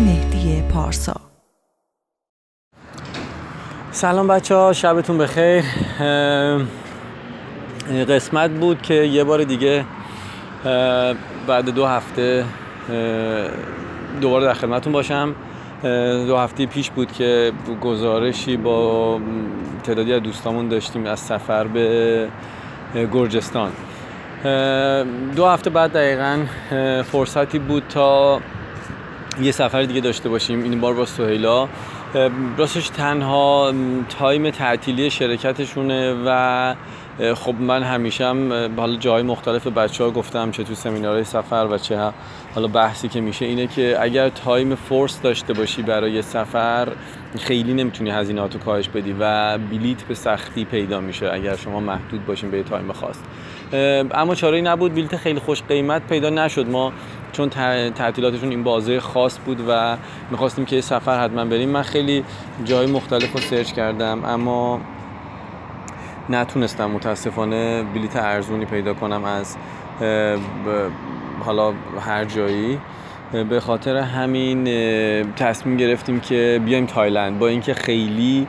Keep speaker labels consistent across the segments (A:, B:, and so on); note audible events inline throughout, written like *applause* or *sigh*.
A: مهدی پارسا.
B: سلام بچه ها شبتون بخیر. قسمت بود که یه بار دیگه بعد دو هفته دوباره در خدمتتون باشم. دو هفته پیش بود که گزارشی با تعدادی از دوستامون داشتیم از سفر به گرجستان. دو هفته بعد دقیقا فرصتی بود تا یه سفر دیگه داشته باشیم این بار با سهیلا. راستش تنها time تعطیلی شرکتشونه و خب من همیشه هم حالا جای مختلف بچه ها گفتم چه تو سمینارهای سفر و چه حالا بحثی که میشه اینه که اگر time force داشته باشی برای سفر خیلی نمی‌تونی هزینهاتو کاهش بدی و بلیت به سختی پیدا میشه اگر شما محدود باشین به time خاص. اما چاره نبود. بلیت خیلی خوش قیمت پیدا نشد. ما چون تعطیلاتشون این بازه خاص بود و می‌خواستیم که سفر حتما بریم من خیلی جای مختلف رو سرچ کردم اما نتونستم متاسفانه بلیت ارزونی پیدا کنم از حالا هر جایی. به خاطر همین تصمیم گرفتیم که بیایم تایلند. با اینکه خیلی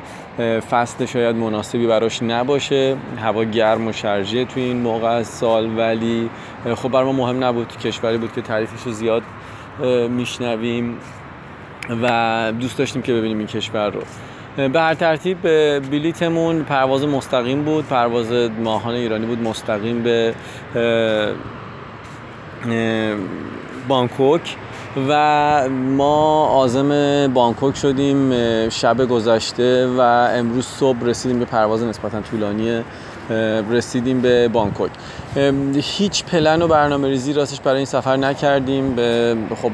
B: فصل شاید مناسبی براش نباشه. هوا گرم و شرجه تو این موقع از سال ولی خب بر ما مهم نبود کشوری بود که تعریفش رو زیاد میشنویم و دوست داشتیم که ببینیم این کشور رو. به هر ترتیب بلیتمون پرواز مستقیم بود. پرواز ماهان ایرانی بود مستقیم به بانکوک. و ما آزم بانکوک شدیم شب گذشته و امروز صبح رسیدیم به پرواز نسبتا طولانی رسیدیم به بانکوک هیچ پلن و برنامه ریزی راستش برای این سفر نکردیم. خب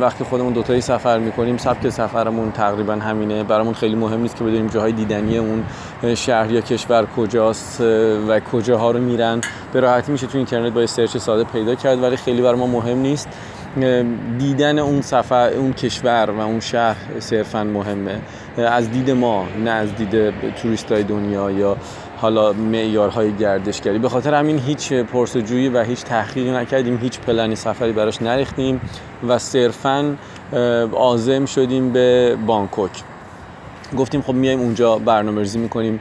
B: وقتی خودمون دوتایی سفر می‌کنیم سبک سفرمون تقریبا همینه. برامون خیلی مهم نیست که بدونیم جاهای دیدنی اون شهر یا کشور کجاست و کجاها رو میرن. به راحتی میشه تو اینترنت با سرچ ساده پیدا کرد ولی خیلی بر ما مهم نیست. دیدن اون سفر اون کشور و اون شهر صرفا مهمه. از دید ما نه از دید توریست های دنیا یا حالا معیارهای گردشگری. به خاطر همین هیچ پرسجویی و هیچ تحقیقی نکردیم هیچ پلنی سفری براش نریختیم و صرفا عازم شدیم به بانکوک. گفتیم خب میایم اونجا برنامه ریزی می‌کنیم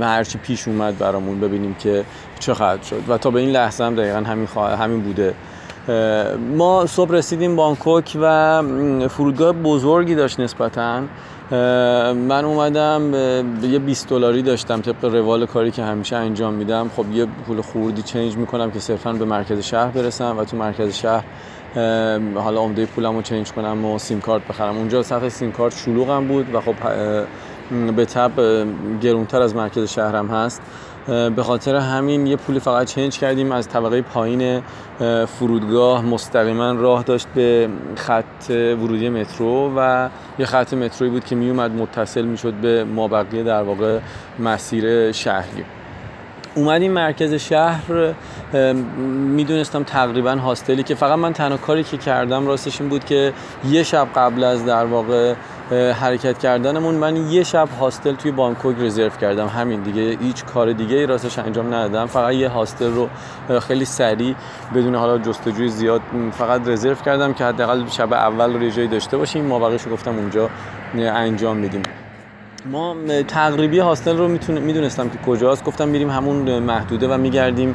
B: هرچی پیش اومد برامون ببینیم که چه خواهد شد. و تا به این لحظه هم دقیقا همین, همین بوده. ما صبح رسیدیم بانکوک و فرودگاه بزرگی داشت نسبتا. من اومدم یه 20 دلاری داشتم طبق روال کاری که همیشه انجام میدم. خب یه پول خوردی چنج می‌کنم که صرفا به مرکز شهر برسم و تو مرکز شهر حالا عمده پولم رو چنج کنم و سیم کارت بخرم. اونجا صفحه سیم کارت شلوغم بود و خب به تب گرونتر از مرکز شهرم هست. به خاطر همین یه پولی فقط چنج کردیم از طبقه پایین فرودگاه. مستقیما راه داشت به خط ورودی مترو و یه خط متروی بود که میومد متصل می‌شد به مابقی در واقع مسیر شهری. اومدیم مرکز شهر می‌دونستم تقریبا هاستلی که فقط من تنها کاری که کردم راستش این بود که یه شب قبل از در واقع حرکت کردنمون من یه شب هاستل توی بانکوک رزرو کردم. همین دیگه هیچ کار دیگه ای راستش انجام ندادم. فقط یه هاستل رو خیلی سریع بدون حالا جستجوی زیاد فقط رزرو کردم که حداقل شب اول رو یه جایی داشته باشیم. ما بقیه‌شو گفتم اونجا انجام میدیم ما تقریبی هاستل رو می‌دونستم که کجاست. گفتم میریم همون محدوده و میگردیم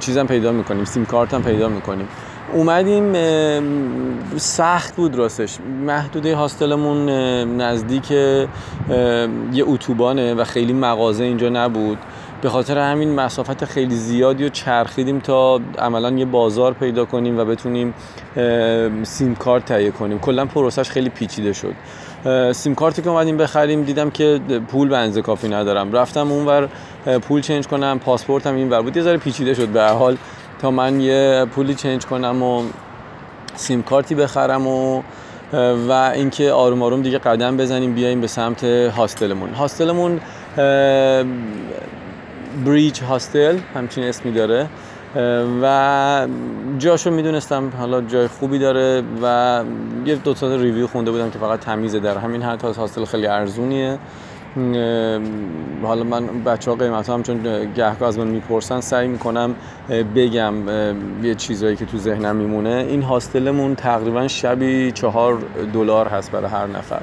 B: چیزم پیدا می‌کنیم سیم کارت هم پیدا می‌کنیم. اومدیم سخت بود راستش. محدوده هاستلمون نزدیک یه اتوبانه و خیلی مغازه اینجا نبود. به خاطر همین مسافت خیلی زیادی رو چرخیدیم تا عملا یه بازار پیدا کنیم و بتونیم سیم کارت تهیه کنیم. کلا پروسش خیلی پیچیده شد. سیم کارتی که اومدیم بخریم دیدم که پول به اندازه کافی ندارم. رفتم اونور پول چنج کنم پاسپورتم این ور بود. یه ذره پیچیده شد به حال. تا من یه پولی چنج کنم و سیم کارتی بخرم و و اینکه آروم آروم دیگه قدم بزنیم بیایم به سمت هاستلمون. هاستلمون بریج هاستل همچین اسمی داره. و جاشو می‌دونستم حالا جای خوبی داره و یه دو تا ریویو خونده بودم که فقط تمیزه در همین حد هاستل خیلی ارزونیه. حالا من بچه ها قیمت هم چون گهگاه از من می‌پرسن سعی می‌کنم بگم یه چیزایی که تو ذهنم میمونه. این هاستلمون تقریبا شبی چهار دلار هست برای هر نفر.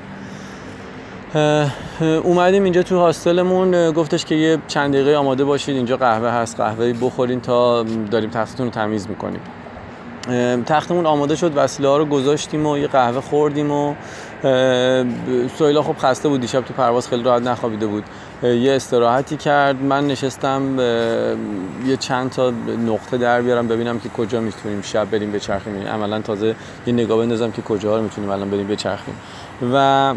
B: اومدیم اینجا تو هاستلمون. گفتش که یه چند دقیقه آماده باشید اینجا قهوه هست قهوه بخورین تا داریم تختتون رو تمیز می‌کنیم. تختمون آماده شد وسیله ها رو گذاشتیم و یه قهوه خوردیم و سویلا خب خسته بود دیشب تو پرواز خیلی راحت نخوابیده بود. یه استراحتی کرد من نشستم یه چند تا نقطه در بیارم ببینم که کجا می‌تونیم شب بریم بچرخیم. یعنی عملا تازه یه نگاه بندازم که کجا رو می‌تونیم الان بریم بچرخیم. و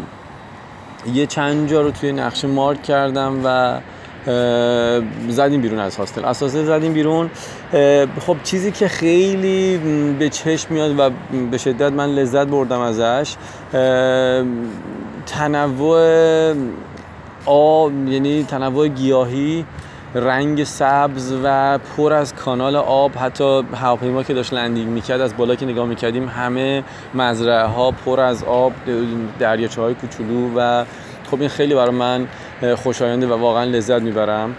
B: یه چند جا رو توی نقشه مارک کردم و زدیم بیرون از هاستل. اساسه زدیم بیرون. خب چیزی که خیلی به چشم میاد و به شدت من لذت بردم ازش تنوع آب یعنی تنوع گیاهی رنگ سبز و پر از کانال آب. حتی هواپیما که داشت لندینگ می‌کرد از بالا که نگاه می‌کردیم همه مزرعه ها پر از آب دریاچه های کوچولو و خب این خیلی برای من خوشاینده و واقعا لذت می‌برم.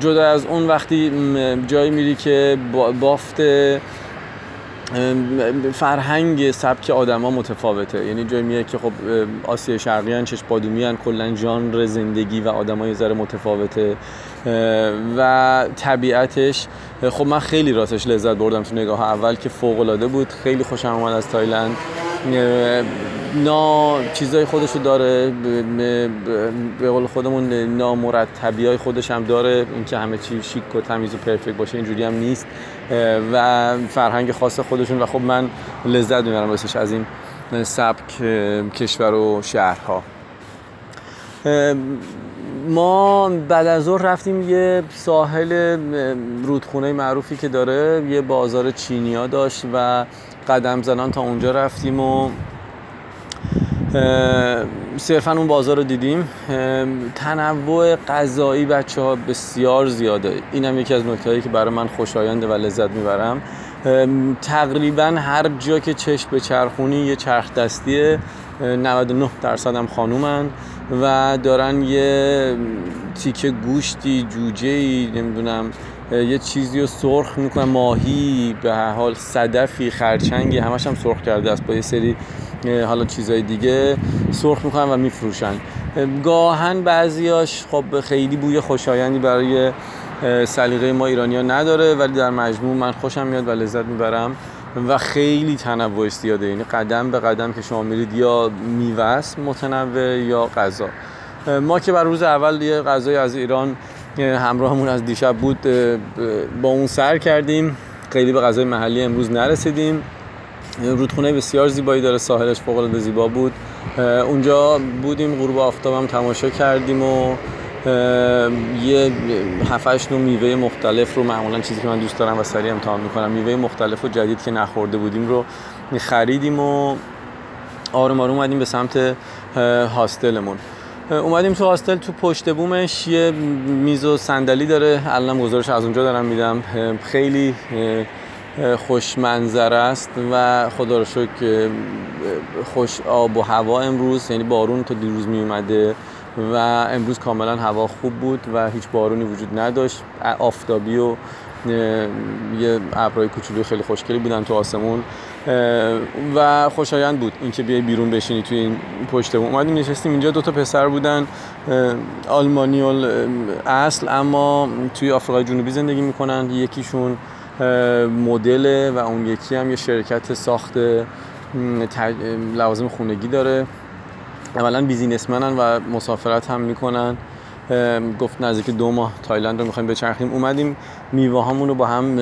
B: جدا از اون وقتی جایی میری که بافت فرهنگ سبک آدما متفاوته. یعنی جایی میاد که خب آسیا شرقی هن چش بادومی هن کلا ژانر زندگی و آدمای ذره متفاوته. و طبیعتش خب من خیلی راستش لذت بردم تو نگاه اول که فوق العاده بود خیلی خوشم اومد از تایلند. نا چیزای خودشو داره به قول خودمون نامرتبی های خودش هم داره اینکه همه چی شیک و تمیز و پرفکت باشه اینجوری هم نیست و فرهنگ خاص خودشون. و خب من لذت می‌برم واسش از این سبک کشور و شهرها. ما بعد از ظهر رفتیم یه ساحل رودخونه معروفی که داره یه بازار چینیا داشت و قدم زنان تا اونجا رفتیم و صرفا اون بازار رو دیدیم. تنوع غذایی بچه ها بسیار زیاده. این هم یکی از نکته که برای من خوشاینده و لذت می‌برم. تقریبا هر جا که چشم به چرخونی یه چرخ دستیه 99 درصد هم خانومن و دارن یه تیکه گوشتی جوجه ای نمی‌دونم یه چیزی رو سرخ می‌کنن ماهی به هر حال صدفی خرچنگی همش هم سرخ کرده است با یه سری حالا چیزهای دیگه سرخ می‌کنن و میفروشن. گاهن بعضیاش خب خیلی بوی خوشایندی برای سلیقه ما ایرانی ها نداره ولی در مجموع من خوشم میاد و لذت می‌برم و خیلی تنوع زیاده. یعنی قدم به قدم که شما میرید یا میوه متنوع یا غذا. ما که بر روز اول یه غذای از ایران همراهمون از دیشب بود با اون سر کردیم. خیلی به غذای محلی امروز نرسیدیم. رودخونه بسیار زیبایی داره ساحلش فوق العاده زیبا بود. اونجا بودیم غروب آفتابم تماشا کردیم و یه هفتش نوع میوه مختلف رو معمولا چیزی که من دوست دارم و سریع امتحان می‌کنم میوه مختلف و جدید که نخورده بودیم رو خریدیم و آروم آروم اومدیم به سمت هاستلمون. اومدیم تو هاستل تو پشت بومش. یه میز و صندلی داره. الان گزارش از اونجا دارم میدم. خیلی خوش منظره است و خدا رو شکر خوش آب و هوا امروز. یعنی بارون تا دیروز می اومده و امروز کاملا هوا خوب بود و هیچ بارونی وجود نداشت. آفتابی و یه ابرای کوچولو خیلی خوشگلی بودن تو آسمون و خوشایند بود اینکه بیای بیرون بشینی توی این پشت بوم. اومدیم نشستیم اینجا دو تا پسر بودن آلمانی اصل اما توی آفریقای جنوبی زندگی می‌کنن. یکیشون مدل و اون یکی هم یه شرکت ساخت لوازم خونگی داره. اولا بیزینسمنن و مسافرت هم می‌کنن. گفت نزدیک دو ماه تایلند رو می‌خوایم بچرخیم. اومدیم میوه همون رو با هم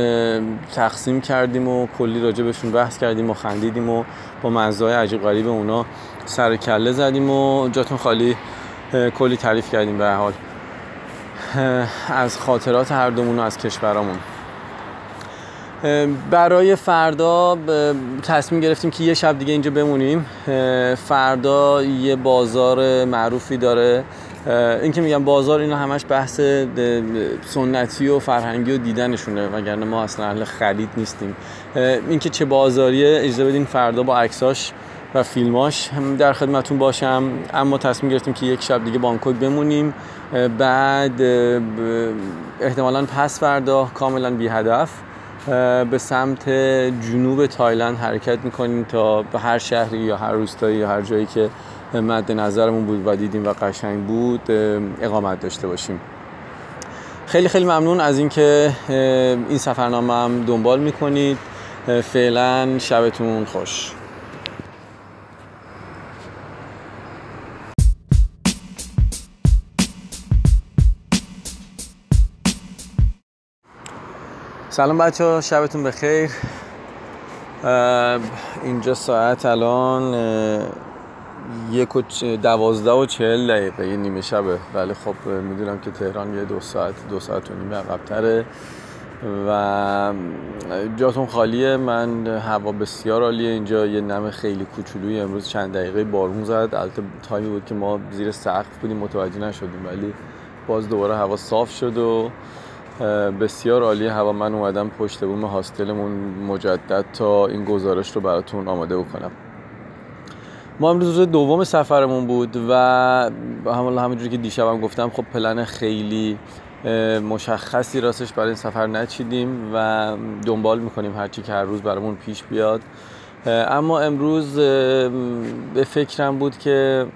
B: تقسیم کردیم و کلی راجع بهشون بحث کردیم و خندیدیم و با مزای عجیب غریب اونا سر کله زدیم و جاتون خالی کلی تعریف کردیم به حال. از خاطرات هر دومون و از کشورامون. برای فردا تصمیم گرفتیم که یه شب دیگه اینجا بمونیم. فردا یه بازار معروفی داره. این که میگم بازار اینا همش بحث سنتی و فرهنگی و دیدنشونه وگرنه ما اصلا اهل خرید نیستیم. اینکه چه بازاریه اجازه بدین فردا با عکساش و فیلماش در خدمتون باشم. اما تصمیم گرفتیم که یک شب دیگه بانکوک بمونیم. بعد احتمالا پس فردا کاملا بی هدف به سمت جنوب تایلند حرکت می‌کنیم تا به هر شهری یا هر روستایی یا هر جایی که مد نظرمون بود و دیدیم و قشنگ بود اقامت داشته باشیم. خیلی خیلی ممنون از اینکه این سفرنامه هم دنبال می‌کنید. فعلا شبتون خوش. سلام بچه ها شبتون بخیر. اینجا ساعت الان یک و دوازده و چهل دقیقه یه نیمه شبه. ولی خب می‌دونم که تهران یه دو ساعت دو ساعت و نیمه عقبتره. و جاتون خالیه. من هوا بسیار عالیه اینجا. یه نم خیلی کوچولوی امروز چند دقیقه بارون زد. البته تایمی بود که ما زیر سقف بودیم متوجه نشدیم. ولی باز دوباره هوا صاف شد و بسیار عالی هوا. من اومدم پشت بوم هاستلمون مجدد تا این گزارش رو براتون آماده بکنم. ما امروز روز دوم سفرمون بود و همون همونجوری که دیشبم هم گفتم خب پلن خیلی مشخصی راستش برای این سفر نچیدیم و دنبال می‌کنیم هرچی که هر روز برامون پیش بیاد. اما امروز به فکرم بود که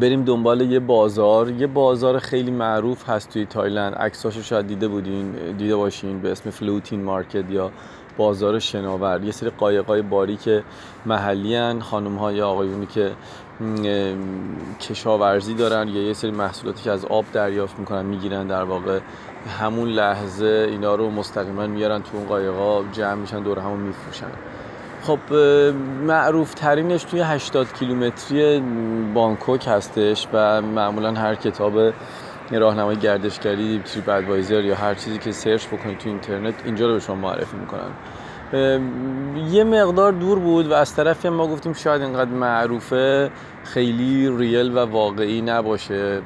B: بریم دنبال یه بازار. یه بازار خیلی معروف هست توی تایلند. عکساشو شاید دیده بودین دیده باشین به اسم فلوتین مارکت یا بازار شناور یه سری قایقای باریک محلی هن خانم ها یا آقایونی که کشاورزی دارن یا یه سری محصولاتی که از آب دریافت می‌کنن می‌گیرن در واقع. همون لحظه اینا رو مستقیما میارن تو اون قایقا جمع میشن دور همون میفروشن. خب معروف ترینش توی 80 کیلومتری بانکوک هستش و معمولا هر کتاب راهنمای گردشگری TripAdvisor یا هر چیزی که search بکنید تو اینترنت اینجا رو به شما معرفی می‌کنن. یه مقدار دور بود و از طرفی ما گفتیم شاید اینقدر معروفه خیلی real و واقعی نباشه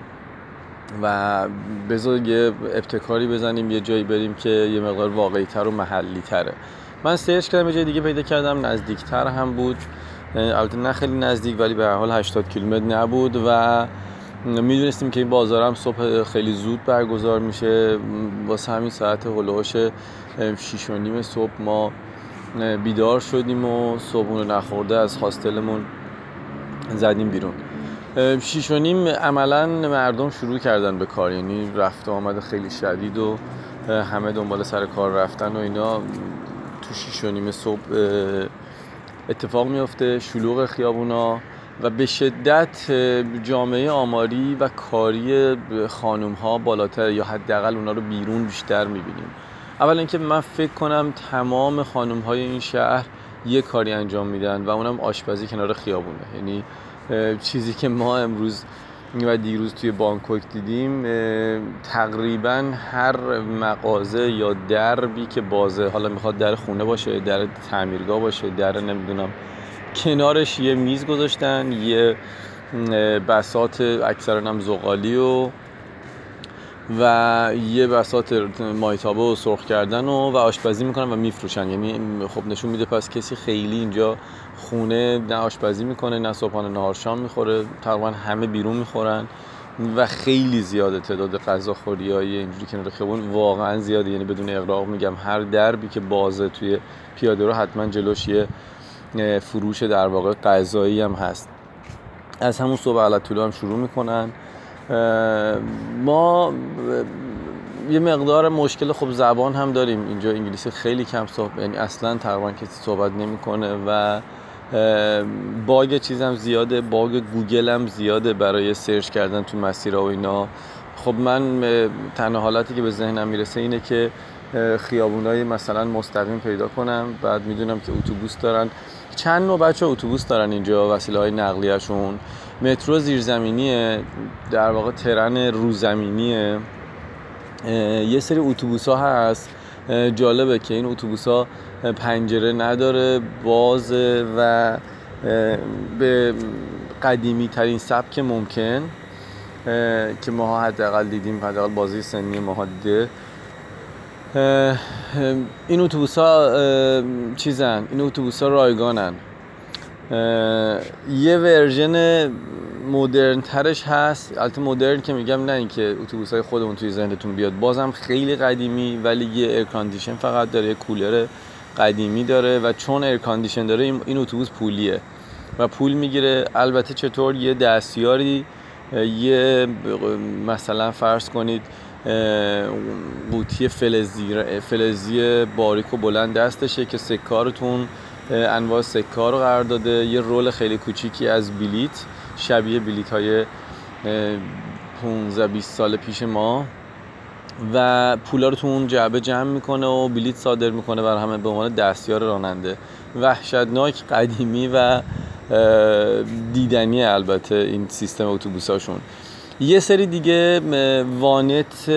B: و بذار یه ابتکاری بزنیم یه جایی بریم که یه مقدار واقعی تر و محلی تره من search کردم یه جای دیگه پیدا کردم نزدیکتر هم بود. البته نه خیلی نزدیک ولی به هر حال 80 کیلومتر نبود و می‌دونستیم که این بازار هم صبح خیلی زود برگزار میشه. واسه همین ساعت هلوش 6 و نیم صبح ما بیدار شدیم و صبحونه نخورده از هاستلمون زدیم بیرون. شیش و نیم عملا مردم شروع کردن به کار یعنی رفت آمد خیلی شدید و همه دنبال سر کار رفتن و اینا. تو شیش و نیم صبح اتفاق میفته شلوغ خیابونا. و به شدت جامعه آماری و کاری خانوم ها بالاتر یا حداقل اونا رو بیرون بیشتر می‌بینیم. اول اینکه من فکر کنم تمام خانوم های این شهر یه کاری انجام میدن و اونم آشپزی کنار خیابونه. یعنی چیزی که ما امروز و دیروز توی بانکوک دیدیم تقریبا هر مغازه یا دربی که بازه حالا می‌خواد در خونه باشه در تعمیرگاه باشه در نمی‌دونم کنارش یه میز گذاشتن یه بسات اکثرا هم زغالی و و یه بسات مایتابه و سرخ کردن و, و آشپزی می‌کنن و میفروشن. یعنی خب نشون میده پس کسی خیلی اینجا خونه نه آشپزی می‌کنه نه صبحانه نهار شام می‌خوره. تقریبا همه بیرون می‌خورن و خیلی زیاده تعداد غذاخوری های اینجوری کنار خیابون. واقعا زیاده. یعنی بدون اقراق میگم هر دربی که بازه توی پیاده رو حتما جلوش یه فروش در واقع غذایی هم هست. از همون صبح علی‌الطلوع هم شروع می‌کنن. ما یه مقدار مشکل خب زبان هم داریم. اینجا انگلیسی خیلی کم صحبت یعنی اصلا تقریبا کسی صحبت نمی‌کنه و bug چیزم زیاده. bug گوگل هم زیاده برای search کردن تو مسیرها و اینا. خب من تنها حالتی که به ذهنم می‌رسه اینه که خیابونای مثلا مستقیم پیدا کنم. بعد می‌دونم که اتوبوس دارن. چند نوع بچه اتوبوس دارن اینجا وسیله های نقلیهشون. مترو زیرزمینیه در واقع ترن روزمینیه. یه سری اتوبوس ها هست جالبه که این اتوبوس ها پنجره نداره باز و به قدیمی ترین سبک ممکن که ماها حداقل دیدیم حداقل بازه سنی ماها دیده. این اتوبوس ها چیزن این اتوبوس ها رایگانن یه version مدرن ترش هست. البته مدرن که میگم نه اینکه اتوبوس های خودمون توی ذهنتون بیاد. بازم خیلی قدیمی ولی یه air condition فقط داره یه کولر قدیمی داره و چون air condition داره این اتوبوس پولیه و پول می‌گیره. البته چطور؟ یه دستیاری یه مثلا فرض کنید قوطی فلزی فلزی باریک و بلند دستشه که سکارتون انواع سکار رو قرار داده. یه رول خیلی کوچیکی از بلیت شبیه بلیت های 15 20 سال پیش ما. و پولا رو تو اون جعبه جمع می‌کنه و بلیت صادر می‌کنه بر همه به عنوان دستیار راننده. وحشتناک قدیمی و دیدنی البته این سیستم اتوبوساشون. یه سری دیگه وانت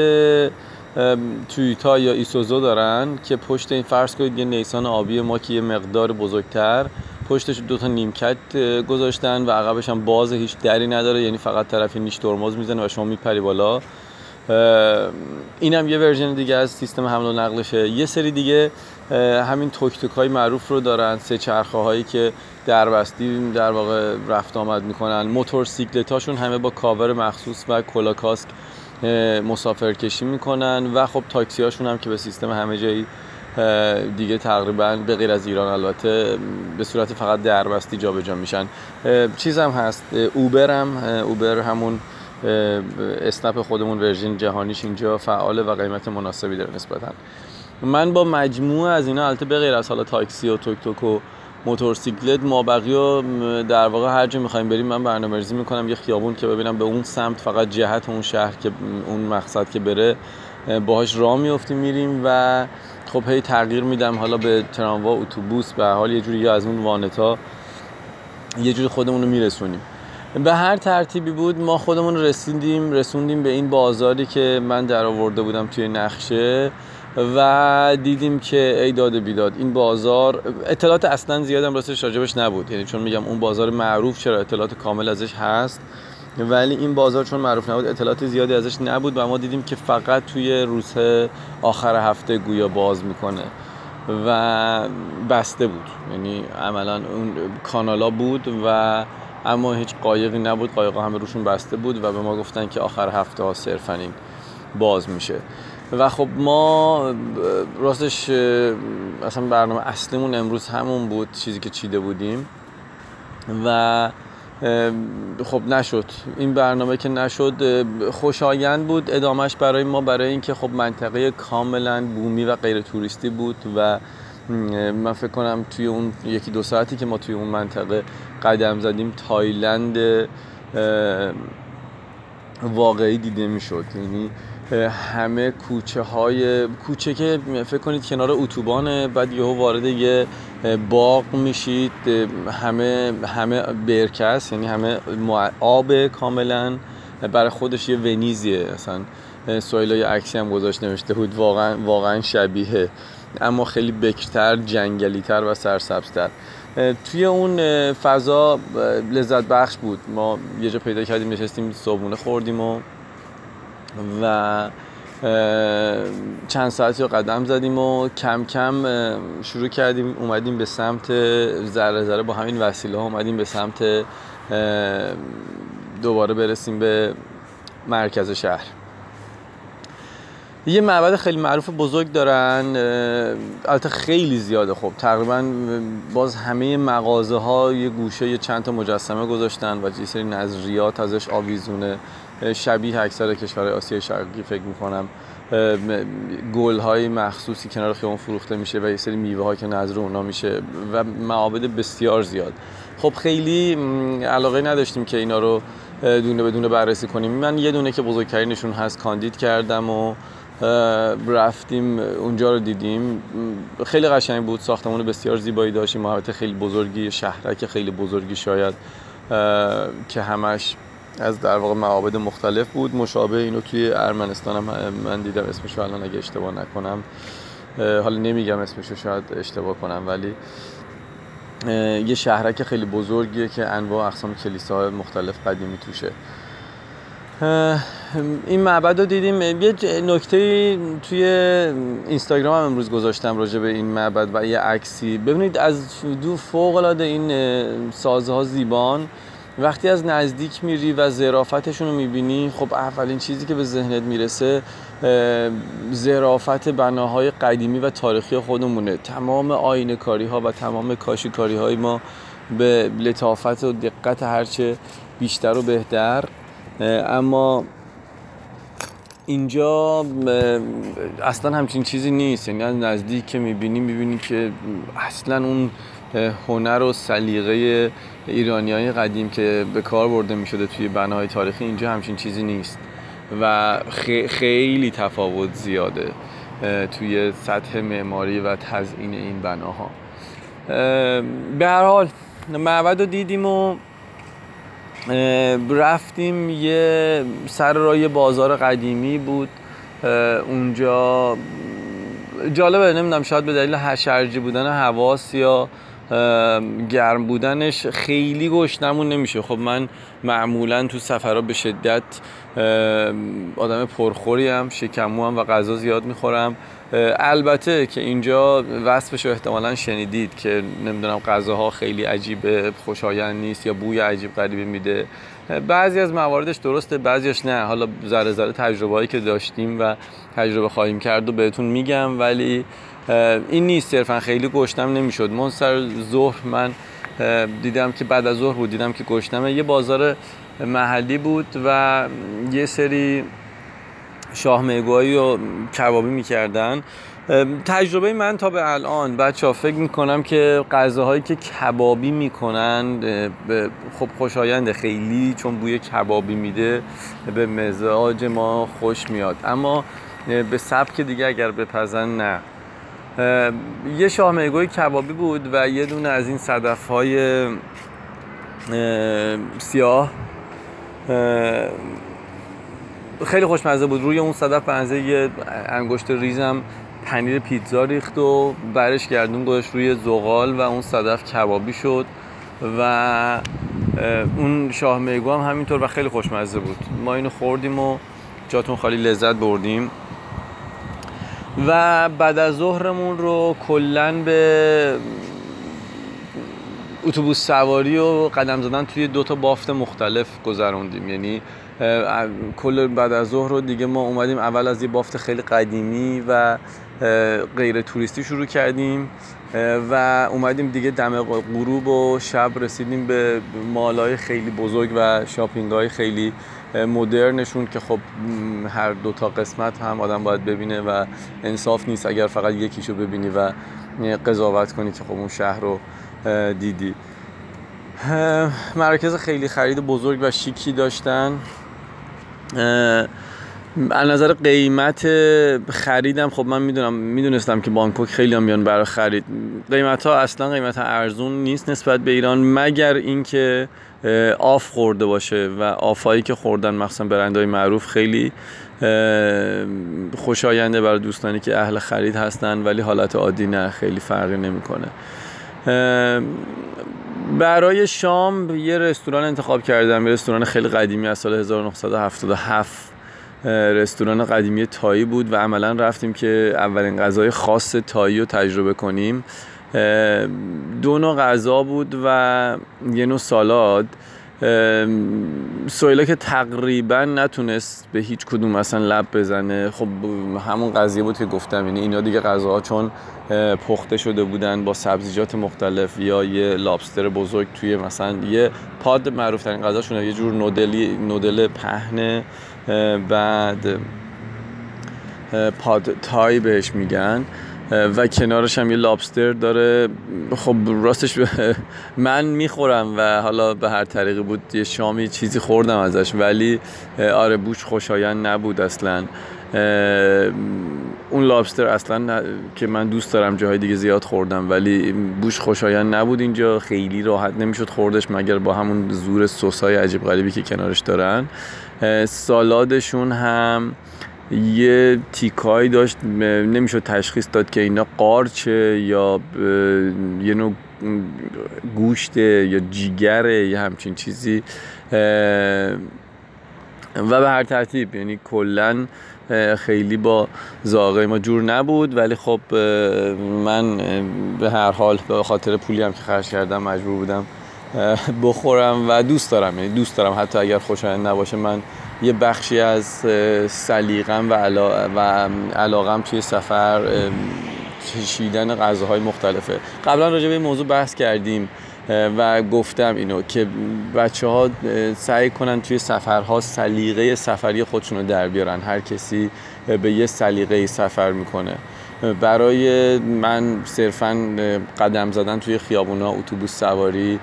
B: تویوتا یا ایسوزو دارن که پشت این فرض کنید یه نیسان آبی ما که یه مقدار بزرگتر پشتش دو تا نیمکت گذاشتن و عقبش هم باز هیچ دری نداره یعنی فقط طرفی نیش ترمز می‌زنه و شما میپری بالا. اینم یه ورژن دیگه از سیستم حمل و نقلشه. یه سری دیگه همین توک توک های معروف رو دارن سه چرخه هایی که دربستی در واقع رفت آمد می‌کنن. موتور هاشون همه با کاور مخصوص و کلاه کاسکت مسافر کشی می‌کنن و خب تاکسی هاشون هم که به سیستم همه جایی دیگه تقریبا به غیر از ایران البته به صورت فقط دربستی جابجا میشن. چیز هم هست اوبر هم اوبر همون اسنپ خودمون version جهانیش اینجا فعاله و قیمت مناسبی داره نسبتا. من با مجموعه از اینا البته به غیر از حالا تاکسی و توک توک و موتورسیکلت ما بقیه در واقع هر جا می‌خوایم بریم من برنامه‌ریزی می‌کنم یه خیابون که ببینم به اون سمت فقط جهت اون شهر که اون مقصد که بره باهاش راه میفتیم میریم و خب هی تغییر میدم. حالا به تراموا اتوبوس به حال یه جوری یا از اون وانتا یه جوری خودمون رو میرسونیم. به هر ترتیبی بود ما خودمون رسیدیم رسوندیم به این بازاری که من در آورده بودم توی نقشه. و دیدیم که ای داد بیداد این بازار اطلاعات اصلا زیادم راستش راجبش نبود. یعنی چون میگم اون بازار معروف چرا اطلاعات کامل ازش هست ولی این بازار چون معروف نبود اطلاعات زیادی ازش نبود و ما دیدیم که فقط توی روز آخر هفته گویا باز می‌کنه و بسته بود. یعنی عملا اون کانالا بود و اما هیچ قایقی نبود. قایقا همه روشون بسته بود و به ما گفتن که آخر هفته ها صرفا این باز میشه. و خب ما راستش اصلا برنامه اصلیمون امروز همون بود چیزی که چیده بودیم. و خب نشد. این برنامه که نشد خوشایند بود. ادامهش برای ما برای اینکه خب منطقه کاملا بومی و غیر توریستی بود و من فکر کنم توی اون یکی دو ساعتی که ما توی اون منطقه قدم زدیم تایلند واقعی دیده می‌شد. یعنی همه کوچه های کوچه که فکر کنید کنار اتوبانه بعد یهو وارد یه باغ میشید همه همه برکس یعنی همه آب کاملا. برای خودش یه ونیزیه اصلا. سویلا یه عکسی هم گذاشت نوشته بود واقعا واقعا شبیه. اما خیلی بکرتر جنگلیتر و سرسبزتر. توی اون فضا لذت بخش بود. ما یه جا پیدا کردیم نشستیم صبحونه خوردیم و و چند ساعتی قدم زدیم و کم کم شروع کردیم اومدیم به سمت ذره ذره با همین وسیله ها اومدیم به سمت دوباره برسیم به مرکز شهر. یه معبد خیلی معروف بزرگ دارن البته خیلی زیاده. خب تقریبا باز همه مغازه ها یه گوشه یه چند تا مجسمه گذاشتن و یه سری نظریات ازش آویزونه. شبیه اکثر کشورهای آسیای شرقی فکر می‌کنم. گل های مخصوصی کنار خیابون فروخته میشه و یه سری میوه ها که نظر اونا میشه و معابد بسیار زیاد. خب خیلی علاقه نداشتیم که اینا رو دونه بدونه بررسی کنیم. من یه دونه که بزرگترینشون هست کاندید کردم و رفتیم اونجا رو دیدیم. خیلی قشنگ بود ساختمون بسیار زیبایی داشتیم. محوطه خیلی بزرگی شهرک خیلی بزرگی شاید که همش از در واقع معابد مختلف بود. مشابه اینو توی ارمنستان هم من دیدم اسمشو الان اگه اشتباه نکنم. حالا نمیگم اسمشو شاید اشتباه کنم ولی یه شهرک خیلی بزرگیه که انواع اقسام کلیساهای مختلف قدیمی توشه این معبد رو دیدیم. یه نکته توی اینستاگرام هم امروز گذاشتم راجع به این معبد و یه عکسی. ببینید از دو فوق العاده این سازها زیبان. وقتی از نزدیک میری و ظرافتشون رو می‌بینی خب اولین چیزی که به ذهنت می‌رسه ظرافت بناهای قدیمی و تاریخی خودمونه. تمام آینه کاری ها و تمام کاشی کاری های ما به لطافت و دقت هرچه بیشتر و بهتر. اما اینجا اصلا همچین چیزی نیست. یعنی از نزدیک که می‌بینی می‌بینی که اصلا اون هنر و سلیقه ایرانی های قدیم که به کار برده می شده توی بناهای تاریخی اینجا همچین چیزی نیست و خیلی تفاوت زیاده توی سطح معماری و تزئین این بناها. به هر حال معبد رو دیدیم و رفتیم یه سر راه بازار قدیمی بود اونجا جالبه نمی‌دونم شاید به دلیل هشرجی بودن حواس یا گرم بودنش خیلی گشنمون نمیشه. خب من معمولا تو سفرها به شدت آدم پرخوری هم شکمو هم و غذا زیاد می‌خورم. البته که اینجا وصفش رو احتمالا شنیدید که نمی‌دونم غذاها خیلی عجیب خوشایند نیست یا بوی عجیب غریبی میده. بعضی از مواردش درسته بعضیش نه. حالا ذره ذره تجربه هایی که داشتیم و تجربه خواهیم کرد و بهتون میگم ولی این نیست صرفا خیلی گشتم نمی‌شد. من سر ظهر من دیدم که بعد از ظهر بود دیدم که گشتمه یه بازار محلی بود و یه سری شاه میگوهایی و کبابی می‌کردن. تجربه من تا به الان بچه ها فکر می‌کنم که غذاهایی که کبابی می‌کنن خب خوشاینده خیلی چون بوی کبابی میده به مزاج ما خوش میاد. اما به سبک دیگه اگر بپزن نه. یه شاه میگوی کبابی بود و یه دونه از این صدف های سیاه خیلی خوشمزه بود. روی اون صدف بنزه یه انگشت ریزم پنیر پیتزا ریخت و برش گردون گذاشت روی زغال و اون صدف کبابی شد و اون شاه میگو هم همینطور و خیلی خوشمزه بود. ما اینو خوردیم و جاتون خالی لذت بردیم. و بعد از ظهرمون رو کلا به اتوبوس سواری و قدم زدن توی دو تا بافت مختلف گذروندیم. یعنی کل بعد از ظهر رو دیگه ما اومدیم اول از یه بافت خیلی قدیمی و غیر توریستی شروع کردیم و اومدیم دیگه دم غروب و شب رسیدیم به مالای خیلی بزرگ و شاپینگ های خیلی مدرنشون که خب هر دو تا قسمت هم آدم باید ببینه و انصاف نیست اگر فقط یکیشو ببینی و قضاوت کنی که خب اون شهر رو دیدی. مرکز خیلی خرید بزرگ و شیکی داشتن. از نظر قیمت خریدم خب من می‌دونم می‌دونستم که بانکوک خیلی هم میان برای خرید. قیمت ها اصلا قیمت ارزون نیست نسبت به ایران مگر اینکه آف خورده باشه و آفایی که خوردن مخصوصا برندهای معروف خیلی خوشاینده برای دوستانی که اهل خرید هستن ولی حالت عادی نه خیلی فرقی نمی‌کنه. برای شام یه رستوران انتخاب کردم یه رستوران خیلی قدیمی از سال 1977 رستوران قدیمی تایی بود و عملا رفتیم که اولین غذای خاص تایی رو تجربه کنیم. دو نوع غذا بود و یه نوع سالاد. سویلا که تقریبا نتونست به هیچ کدوم اصلا لب بزنه. خب همون قضیه بود که گفتم یعنی اینا دیگه غذاها چون پخته شده بودن با سبزیجات مختلف یا یه لابستر بزرگ توی مثلا یه پاد معروف ترین غذاشونه یه جور نودلی نودل پهنه. بعد پاد تای بهش میگن و کنارش هم یه لابستر داره. خب راستش *laughs* من می‌خورم و حالا به هر طریقی بود یه شامی چیزی خوردم ازش ولی آره بوش خوشایند نبود اصلا. اون لابستر اصلا که من دوست دارم جاهای دیگه زیاد خوردم ولی بوش خوشایند نبود اینجا. خیلی راحت نمی‌شد خوردش مگر با همون زور سسای عجیب غریبی که کنارش دارن. سالادشون هم یه تیکایی داشت نمی‌شد تشخیص داد که اینا قارچه یا یه نوع گوشته یا جیگره یا همچین چیزی. و به هر ترتیب یعنی کلا خیلی با زاغه ما جور نبود ولی خب من به هر حال به خاطر پولی هم که خرج کردم مجبور بودم بخورم و دوست دارم یعنی دوست دارم حتی اگر خوشایند نباشه من یه بخشی از سلیقم و. و علاقم توی سفر چشیدن غذاهای مختلفه قبلا راجع به این موضوع بحث کردیم و گفتم اینو که بچه ها سعی کنن توی سفرها سلیقه سفری خودشون رو در بیارن. هر کسی به یه سلیقه سفر می‌کنه. برای من صرفا قدم زدن توی خیابونا اتوبوس سواری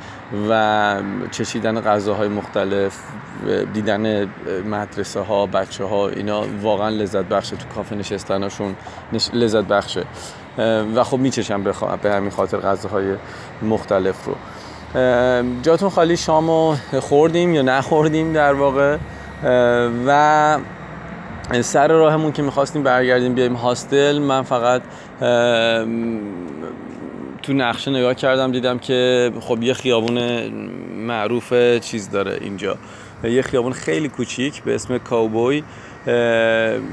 B: و چشیدن غذاهای مختلف دیدن مدرسه ها بچه ها اینا واقعا لذت بخشه. تو کافه نشستنشون لذت بخشه. و خب میچشم به همین خاطر غذاهای مختلف رو. جاتون خالی شامو خوردیم یا نخوردیم در واقع. و سر راهمون که می‌خواستیم برگردیم بیایم هاستل من فقط تو نقشه نگاه کردم دیدم که خب یه خیابون معروف چیز داره اینجا. یه خیابون خیلی کوچیک به اسم کاوبوی.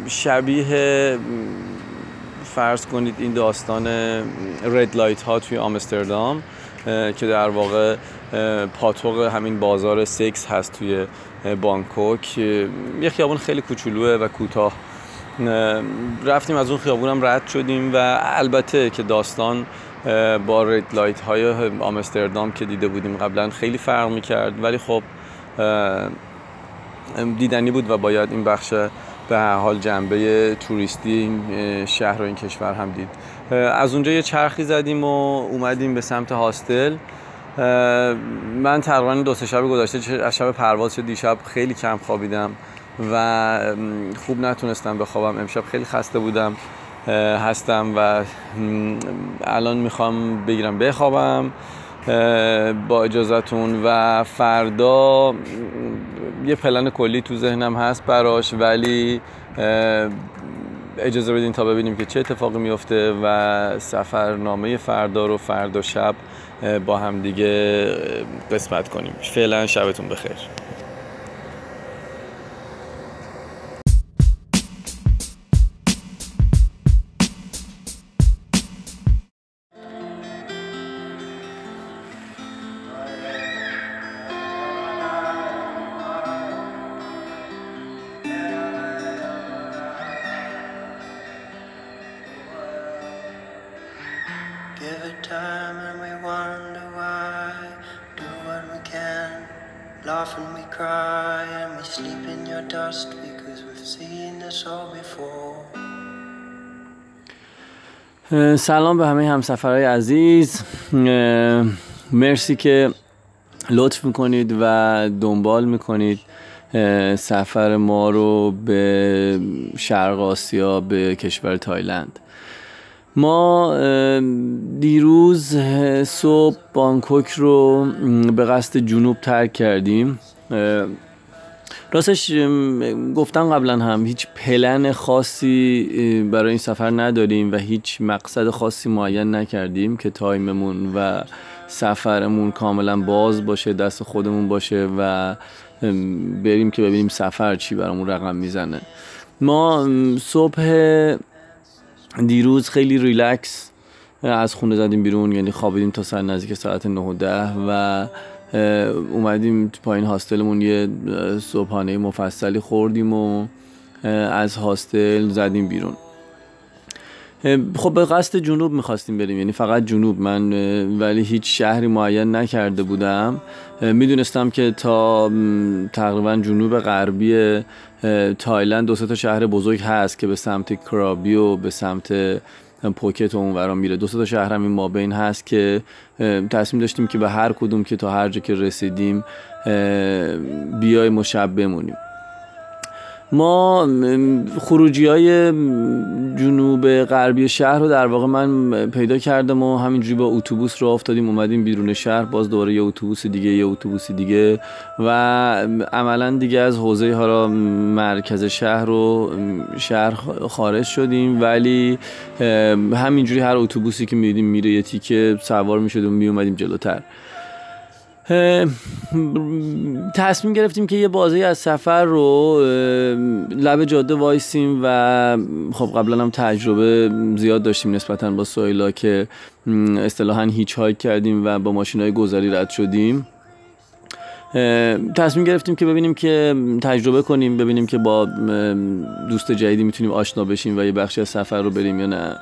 B: شبیه فرض کنید این داستان رد لایت ها توی آمستردام. که در واقع پاتوق همین بازار سکس هست توی بانکوک. یه خیابون خیلی کوچولوه و کوتاه. رفتیم از اون خیابون رد شدیم و البته که داستان با رد لایت های آمستردام که دیده بودیم قبلا خیلی فرق می‌کرد. ولی خب دیدنی بود و باید این بخش به هر حال جنبه توریستی این شهر و این کشور هم دید. از اونجا یه چرخی زدیم و اومدیم به سمت هاستل. من تقریبا دو سه شب گذشته از شب پرواز دیشب خیلی کم خوابیدم و خوب نتونستم بخوابم. امشب خیلی خسته بودم هستم و الان می‌خوام بگیرم بخوابم با اجازتون و فردا یه پلن کلی تو ذهنم هست براش ولی اجازه بدین تا ببینیم که چه اتفاقی میفته و سفرنامه فردا رو فردا شب با هم دیگه قسمت کنیم. فعلا شبتون بخیر. سلام به همه همسفرهای عزیز. مرسی که لطف می‌کنید و دنبال می‌کنید سفر ما رو به شرق آسیا به کشور تایلند. ما دیروز صبح بانکوک رو به قصد جنوب ترک کردیم. راستش گفتم قبلا هم هیچ پلن خاصی برای این سفر نداریم و هیچ مقصد خاصی معین نکردیم که time مون و سفرمون کاملا باز باشه دست خودمون باشه و بریم که ببینیم سفر چی برامون رقم می‌زنه. ما صبح دیروز خیلی ریلکس از خونه زدیم بیرون یعنی خوابیدیم تا سر نزدیک ساعت 9 و 10 و اومدیم پایین hostel مون یه صبحانه مفصلی خوردیم و از هاستل زدیم بیرون. خب به قصد جنوب می‌خواستیم بریم یعنی فقط جنوب. من ولی هیچ شهری معین نکرده بودم. می‌دونستم که تا تقریبا جنوب غربی تایلند دو تا شهر بزرگ هست که به سمت کرابی و به سمت پوکت اونورا میره. دو تا شهر هم این مابین هست که تصمیم داشتیم که به هر کدوم که تا هر جا که رسیدیم بیای مشب بمونیم. ما خروجی های جنوب غربی شهر رو در واقع من پیدا کردم و همینجوری با اتوبوس رو افتادیم اومدیم بیرون شهر باز دوباره یه اتوبوس دیگه یه اتوبوس دیگه و عملا دیگه از حوزه ها مرکز شهر رو شهر خارج شدیم. ولی همینجوری هر اتوبوسی که میدیم میره یه تیکه سوار می‌شدیم می اومدیم جلوتر. تصمیم گرفتیم که یه بازی از سفر رو لب جاده وایسیم و خب قبلا هم تجربه زیاد داشتیم نسبتا با سویلا که اصطلاحا هیچ های کردیم و با ماشین های گذاری رد شدیم. تصمیم گرفتیم که ببینیم که تجربه کنیم ببینیم که با دوست جدیدی می‌تونیم آشنا بشیم و یه بخشی از سفر رو بریم یا نه.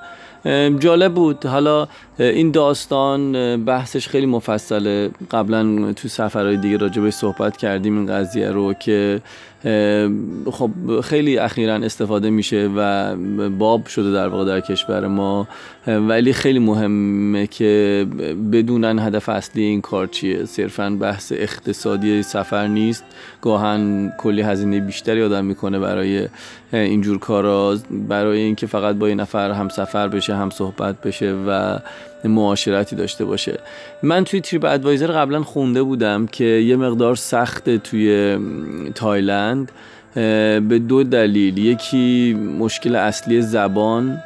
B: جالب بود. حالا این داستان بحثش خیلی مفصله. قبلا تو سفرهای دیگه راجبش صحبت کردیم این قضیه رو که خب خیلی اخیرا استفاده میشه و باب شده در واقع در کشور ما. ولی خیلی مهمه که بدونن هدف اصلی این کار چیه. صرفا بحث اقتصادی سفر نیست. گاهن کلی هزینه بیشتری آدم می‌کنه برای اینجور کارا برای اینکه فقط با یه نفر هم سفر بشه هم صحبت بشه و معاشرتی داشته باشه. من توی تریپ ادوایزر قبلا خونده بودم که یه مقدار سخت توی تایلند. به دو دلیل. یکی مشکل اصلی زبان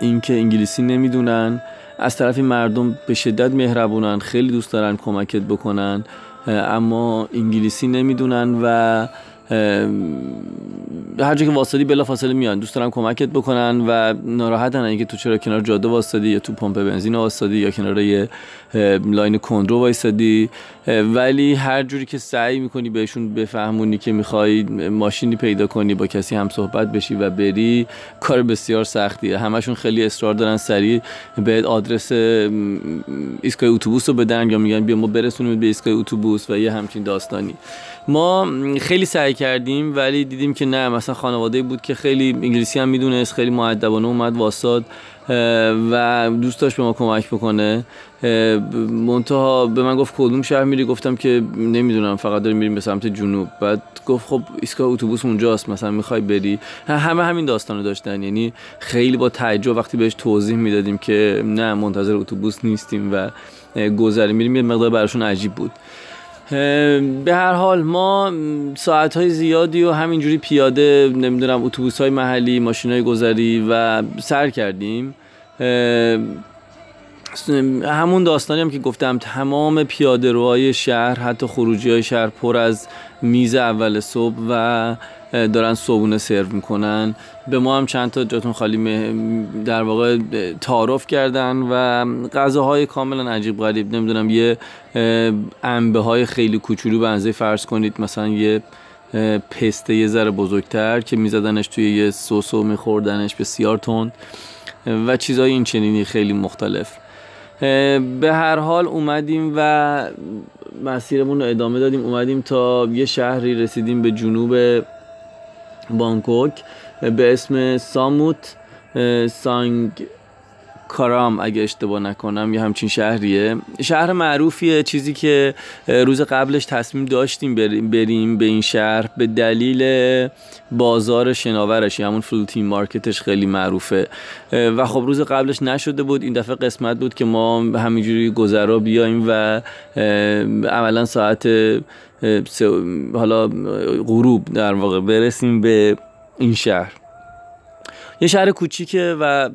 B: اینکه انگلیسی نمی‌دونن. از طرفی مردم به شدت مهربونن خیلی دوست دارن کمکت بکنن اما انگلیسی نمی‌دونن و هر جا که وایستی بلافاصله میان. دوست دارن کمکت بکنن و ناراحتن اینکه تو چرا کنار جاده وایستی یا تو پمپ بنزین وایستی یا کنار یه لاین کندرو وایسادی ولی هر جوری که سعی می‌کنی بهشون بفهمونی که می‌خوای ماشینی پیدا کنی با کسی هم صحبت بشی و بری کار بسیار سختیه. همشون خیلی اصرار دارن سریع به آدرس ایستگاه اتوبوس رو بدن یا میگن بیا ما برسونیم به ایستگاه اتوبوس و یه همچین داستانی. ما خیلی سعی کردیم ولی دیدیم که نه مثلا خانواده بود که خیلی انگلیسی هم می‌دونست خیلی معدبانه اومد واساد و دوست داشت به ما کمک بکنه. منتها به من گفت کدوم شهر میری؟ گفتم که نمی‌دونم فقط داریم میریم به سمت جنوب. بعد گفت خب ایستگاه اتوبوس اونجاست مثلا می‌خوای بری. همه همین داستانو داشتن. یعنی خیلی با تعجب وقتی بهش توضیح می‌دادیم که نه منتظر اتوبوس نیستیم و گذری میریم یه مقدار براشون عجیب بود. به هر حال ما ساعت های زیادی و همینجوری پیاده نمی‌دونم اتوبوس های محلی ماشین های گذری و سر کردیم. همون داستانی هم که گفتم تمام پیاده روهای شهر حتی خروجی های شهر پر از میز اول صبح و دارن صبونه سرو می‌کنن. به ما هم چند تا جاتون خالی در واقع تعارف کردن و غذاهای کاملا عجیب غریب. نمی‌دونم یه انبه های خیلی کوچولو بنزه فرض کنید. مثلا یه پسته یه ذره بزرگتر که میزدنش توی یه سس و میخوردنش بسیار تند و چیزهای این چنینی خیلی مختلف. به هر حال اومدیم و مسیرمون رو ادامه دادیم. اومدیم تا یه شهری رسیدیم به جنوب بانکوک. به اسم ساموت سانگ کارام اگه اشتباه نکنم یه همچین شهریه. شهر معروفیه چیزی که روز قبلش تصمیم داشتیم بریم به این شهر. به دلیل بازار شناورش همون فلوتین مارکتش خیلی معروفه. و خب روز قبلش نشده بود. این دفعه قسمت بود که ما همینجوری گذرا بیایم و عملا ساعت حالا غروب در واقع برسیم به این شهر. یه شهر کوچیکه و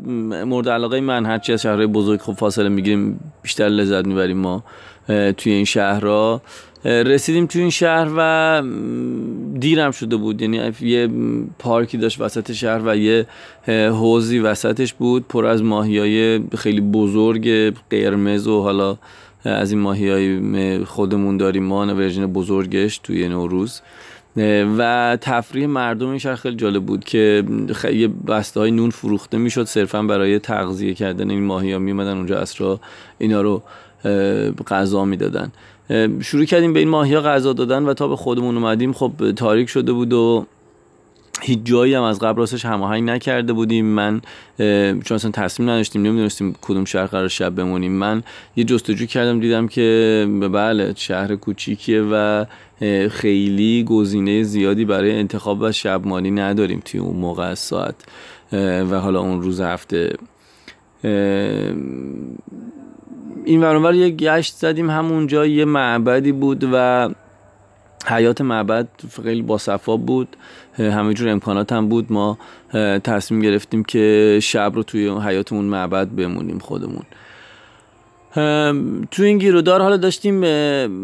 B: مورد علاقه من هرچی از شهرهای بزرگ خب فاصله می‌گیریم بیشتر لذت می‌بریم ما توی این شهرها. رسیدیم توی این شهر و دیرم شده بود. یعنی یه پارکی داشت وسط شهر و یه حوزی وسطش بود پر از ماهی خیلی بزرگ قرمز و حالا از این ماهی های خودمون داریم. ما ورژن بزرگش توی نوروز. و تفریح مردم این شهر خیلی جالب بود که یه بسته های نون فروخته می‌شد صرفا برای تغذیه کردن این ماهی ها میمدن اونجا اسرا اینا رو غذا می‌دادن. شروع کردیم به این ماهی ها غذا دادن و تا به خودمون اومدیم خب تاریک شده بود و هیچ جایی هم از قبل راستش هماهنگ نکرده بودیم. من چون اصلا تصمیم نداشتیم نمی‌دونستیم کدوم شهر قرار شب بمونیم. من یه جستجو کردم دیدم که بله شهر کوچیکیه و خیلی گزینه زیادی برای انتخاب و شبمانی نداریم توی اون موقع ساعت و حالا اون روز هفته. این ورانور یه گشت زدیم همونجا یه معبدی بود و حیات معبد خیلی باصفا بود. همه جور امکانات هم بود. ما تصمیم گرفتیم که شب رو توی حیاط اون معبد بمونیم خودمون. تو این گیرودار حالا داشتیم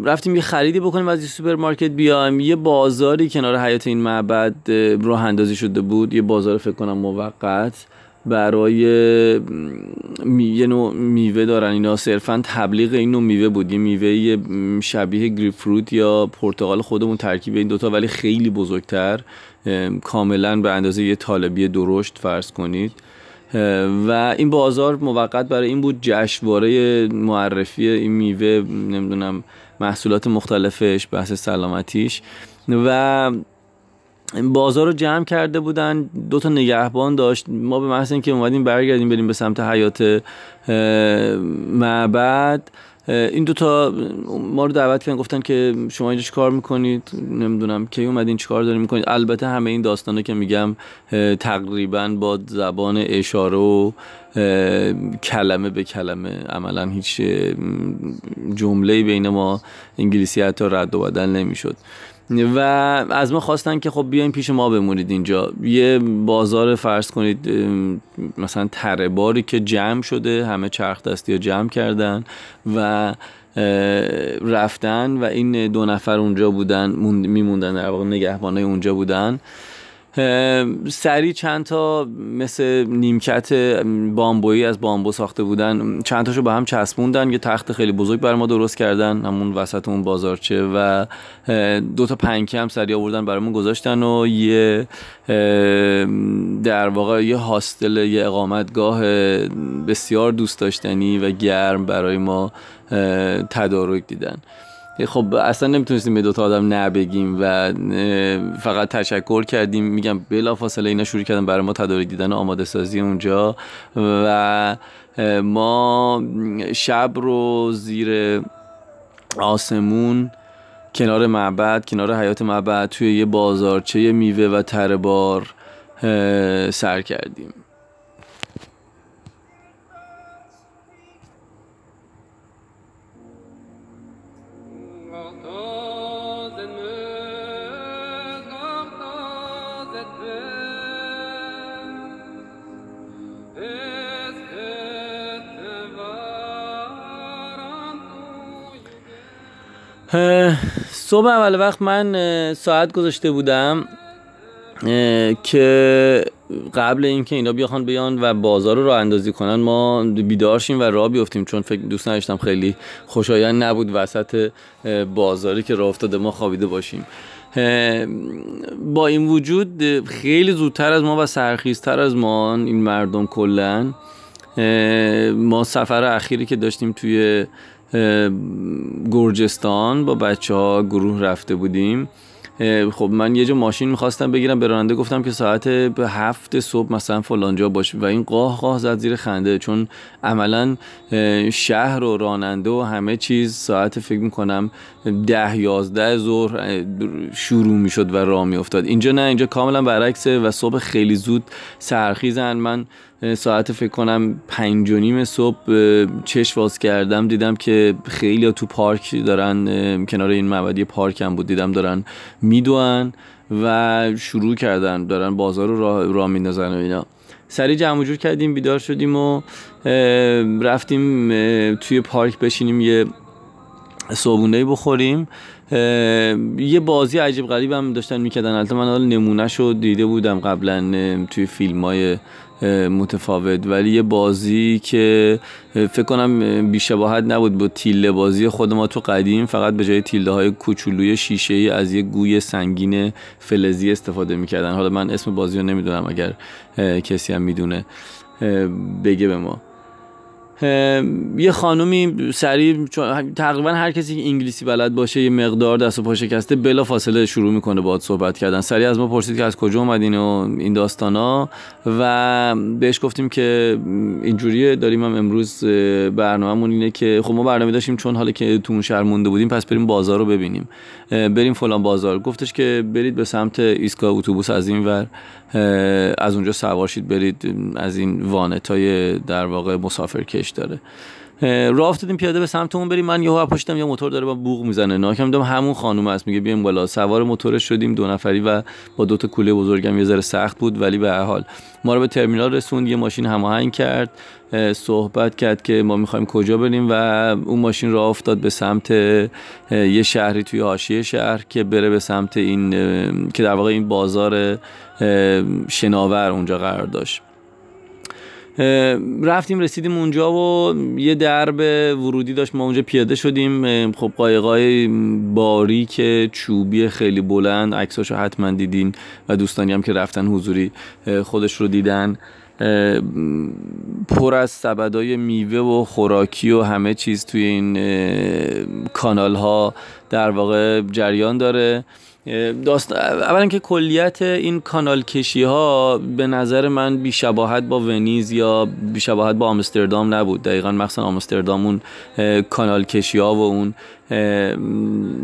B: رفتیم یه خریدی بکنیم از یه سوپرمارکت بیایم. یه بازاری کنار حیاط این معبد راه اندازی شده بود. یه بازار فکر کنم موقت. برای یه نوع میوه دارن اینا. صرفا تبلیغ این نوع میوه بود. یه میوه شبیه گریپ فروت یا پرتقال خودمون ترکیب این دوتا ولی خیلی بزرگتر. کاملا به اندازه یه طالبی درشت فرض کنید. و این بازار موقت برای این بود جشنواره معرفی این میوه نمی‌دونم محصولات مختلفش بحث سلامتیش. و بازار رو جمع کرده بودن دو تا نگهبان داشت. ما به محض اینکه اومدیم برگردیم بریم به سمت حیات معبد این دوتا ما رو دعوت کردن گفتن که شما اینجا کار می‌کنید؟ نمی‌دونم کی اومدین چیکار دارین می‌کنید؟ البته همه این داستانه که میگم تقریبا با زبان اشاره و کلمه به کلمه عملا هیچ جمله بین ما انگلیسی حتی رد و بدل نمی‌شد. و از ما خواستن که خب بیاین پیش ما بمونید اینجا. یه بازار فرض کنید مثلا تره باری که جمع شده همه چرخ دستی ها جمع کردن و رفتن و این دو نفر اونجا بودن میموندن در واقع نگهبانای اونجا بودن. سری چند تا مثل نیمکت بامبویی از بامبو ساخته بودن چند تاشو به هم چسبوندن یه تخت خیلی بزرگ برای ما درست کردن همون وسط اون بازارچه و دو تا پنکه هم سری آوردن برامون گذاشتن و یه در واقع یه هاستل یه اقامتگاه بسیار دوست داشتنی و گرم برای ما تدارک دیدن. خب اصلا نمی‌تونستیم به دوتا آدم نبگیم و فقط تشکر کردیم. میگم بلا فاصله اینا شروع کردن برای ما تدارک دیدن آماده سازی اونجا. و ما شب رو زیر آسمون کنار معبد کنار حیات معبد توی یه بازارچه میوه و تره بار سر کردیم. صبح اول وقت من ساعت گذاشته بودم که قبل اینکه اینا بیاخوان بیان و بازار رو راه اندازی کنن ما بیدار شیم و راه بیفتیم چون فکر دوست نداشتم خیلی خوشایند نبود وسط بازاری که راه افتاده ما خوابیده باشیم. با این وجود خیلی زودتر از ما و سرخیزتر از ما این مردم کلا ما سفر اخیری که داشتیم توی گرجستان با بچه ها گروه رفته بودیم. خب من یه جا ماشین می‌خواستم بگیرم به راننده گفتم که ساعت به هفت صبح مثلا فلانجا باشه و این قاه قاه زد زیر خنده. چون عملا شهر و راننده و همه چیز ساعت فکر می‌کنم ده یازده ظهر شروع می‌شد و راه میافتاد. اینجا نه اینجا کاملا برعکسه و صبح خیلی زود سرخیزن. من ساعت فکر کنم پنج و نیم صبح چشم باز کردم دیدم که خیلی تو پارک دارن کنار این معبدی پارک هم بود دیدم دارن میدوان و شروع کردن دارن بازار رو راه, راه میندازن و اینا. سریع جمع جور کردیم بیدار شدیم و رفتیم توی پارک بشینیم یه صابونه بخوریم. یه بازی عجیب غریب هم داشتن می‌کردن البته من حالا نمونه شو دیده بودم قبلا توی فیلم های متفاوت. ولی یه بازی که فکر کنم بیشباهت نبود با تیله بازی خود ما تو قدیم فقط به جای تیله های کوچولوی شیشه ای از یه گوی سنگین فلزی استفاده می‌کردن. حالا من اسم بازی رو نمی‌دونم اگر کسی هم می‌دونه بگه به ما. یه خانومی سریع تقریبا هر کسی که انگلیسی بلد باشه یه مقدار دست و پا شکسته بلا فاصله شروع می‌کنه باهات صحبت کردن. سریع از ما پرسید که از کجا اومدین و این داستانا و بهش گفتیم که اینجوریه داریم هم امروز برنامهمون اینه که خب ما برنامه داشتیم چون حالا که تو اون شهر مونده بودیم پس بریم بازار رو ببینیم. بریم فلان بازار. گفتش که برید به سمت ایستگاه اتوبوس از این ور. از اونجا سوار برید از این وانت های در واقع مسافرکش داره. راه افتادیم پیاده به سمت اون بریم. من یهو پشتم یه موتور داره با بوق می‌زنه. ناکم دیدم همون خانم است میگه بیایم بالا. سوار موتور شدیم دو نفری و با دو تا کوله بزرگم یه ذره سخت بود ولی به هر حال. ما رو به ترمینال رسوند. یه ماشین هماهنگ کرد. صحبت کرد که ما می‌خوایم کجا بریم و اون ماشین راه افتاد به سمت یه شهری توی حاشیه شهر که بره به سمت این که در واقع این بازار شناور اونجا قرار داشت. رفتیم رسیدیم اونجا و یه درب ورودی داشت. ما اونجا پیاده شدیم. خب قایقای باریک چوبی خیلی بلند عکساشو حتما دیدین و دوستانی هم که رفتن حضوری خودش رو دیدن. پر از سبدای میوه و خوراکی و همه چیز توی این کانال ها در واقع جریان داره. داست... اولا که کلیت این کانال کشی ها به نظر من بیشباهت با ونیز یا بیشباهت با آمستردام نبود. دقیقا مخصوصا آمستردام اون کانال کشی ها و اون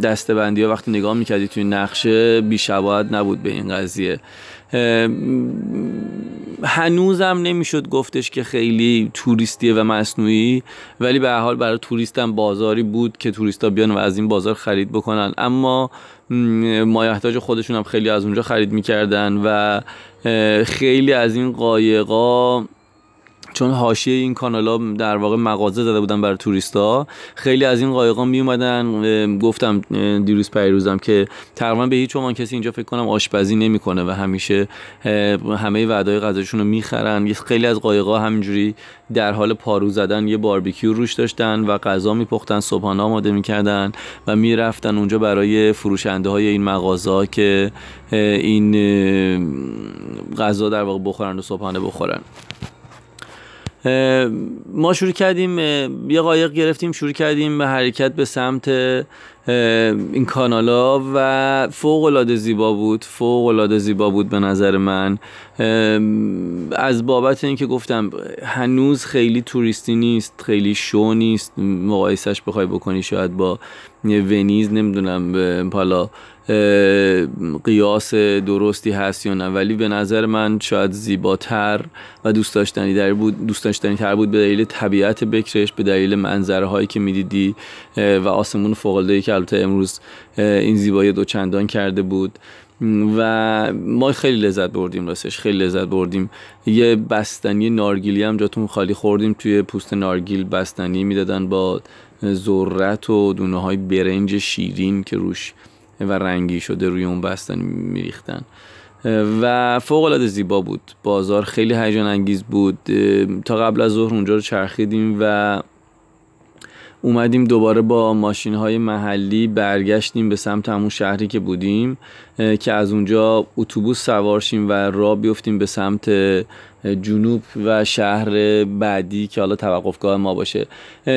B: دستبندی ها وقتی نگاه می‌کردی توی نقشه بیشباهت نبود به این قضیه. هنوزم نمی‌شد گفتش که خیلی توریستیه و مصنوعی ولی به حال برای توریستم بازاری بود که توریستا بیان و از این بازار خرید بکنن. اما مایحتاج خودشون هم خیلی از اونجا خرید می‌کردن و خیلی از این قایقا چون حاشیه این کانالا در واقع مغازه زده بودن برای توریستا خیلی از این قایقا می اومدن گفتم دیروز پیروزم که تقریبا به هیچ عنوان کسی اینجا فکر کنم آشپزی نمی‌کنه و همیشه همه وعدای غذاشون رو می‌خرن. خیلی از قایقا همینجوری در حال پارو زدن یه باربیکیو روش داشتن و غذا میپختن صبحانه آماده می‌کردن و می‌رفتن اونجا برای فروشنده های این مغازه که این غذا در واقع بخورن و صبحانه بخورن. ما شروع کردیم یه قایق گرفتیم شروع کردیم به حرکت به سمت این کانالا و فوق العاده زیبا بود. فوق العاده زیبا بود به نظر من. از بابت اینکه گفتم هنوز خیلی توریستی نیست خیلی شو نیست. مقایسش بخوای بکنی شاید با ونیز نمی‌دونم حالا قیاس درستی هست یا نه. ولی به نظر من شاید زیباتر و دوست داشتنی در بود دوست داشتنی تر بود به دلیل طبیعت بکرش به دلیل منظره هایی که می‌دیدی و آسمون فوق العاده که البته امروز این زیبایی دو چندان کرده بود. و ما خیلی لذت بردیم راستش خیلی لذت بردیم. یه بستنی نارگیلی هم جاتون خالی خوردیم توی پوست نارگیل بستنی می‌دادن با ذرت و دونه های برنج شیرین که روش و رنگی شده روی اون بستن میریختن. و فوق العاده زیبا بود. بازار خیلی هیجان انگیز بود. تا قبل از ظهر اونجا رو چرخیدیم و اومدیم دوباره با ماشین های محلی برگشتیم به سمت همون شهری که بودیم که از اونجا اتوبوس سوارشیم و راه بیفتیم به سمت جنوب و شهر بعدی که حالا توقفگاه ما باشه.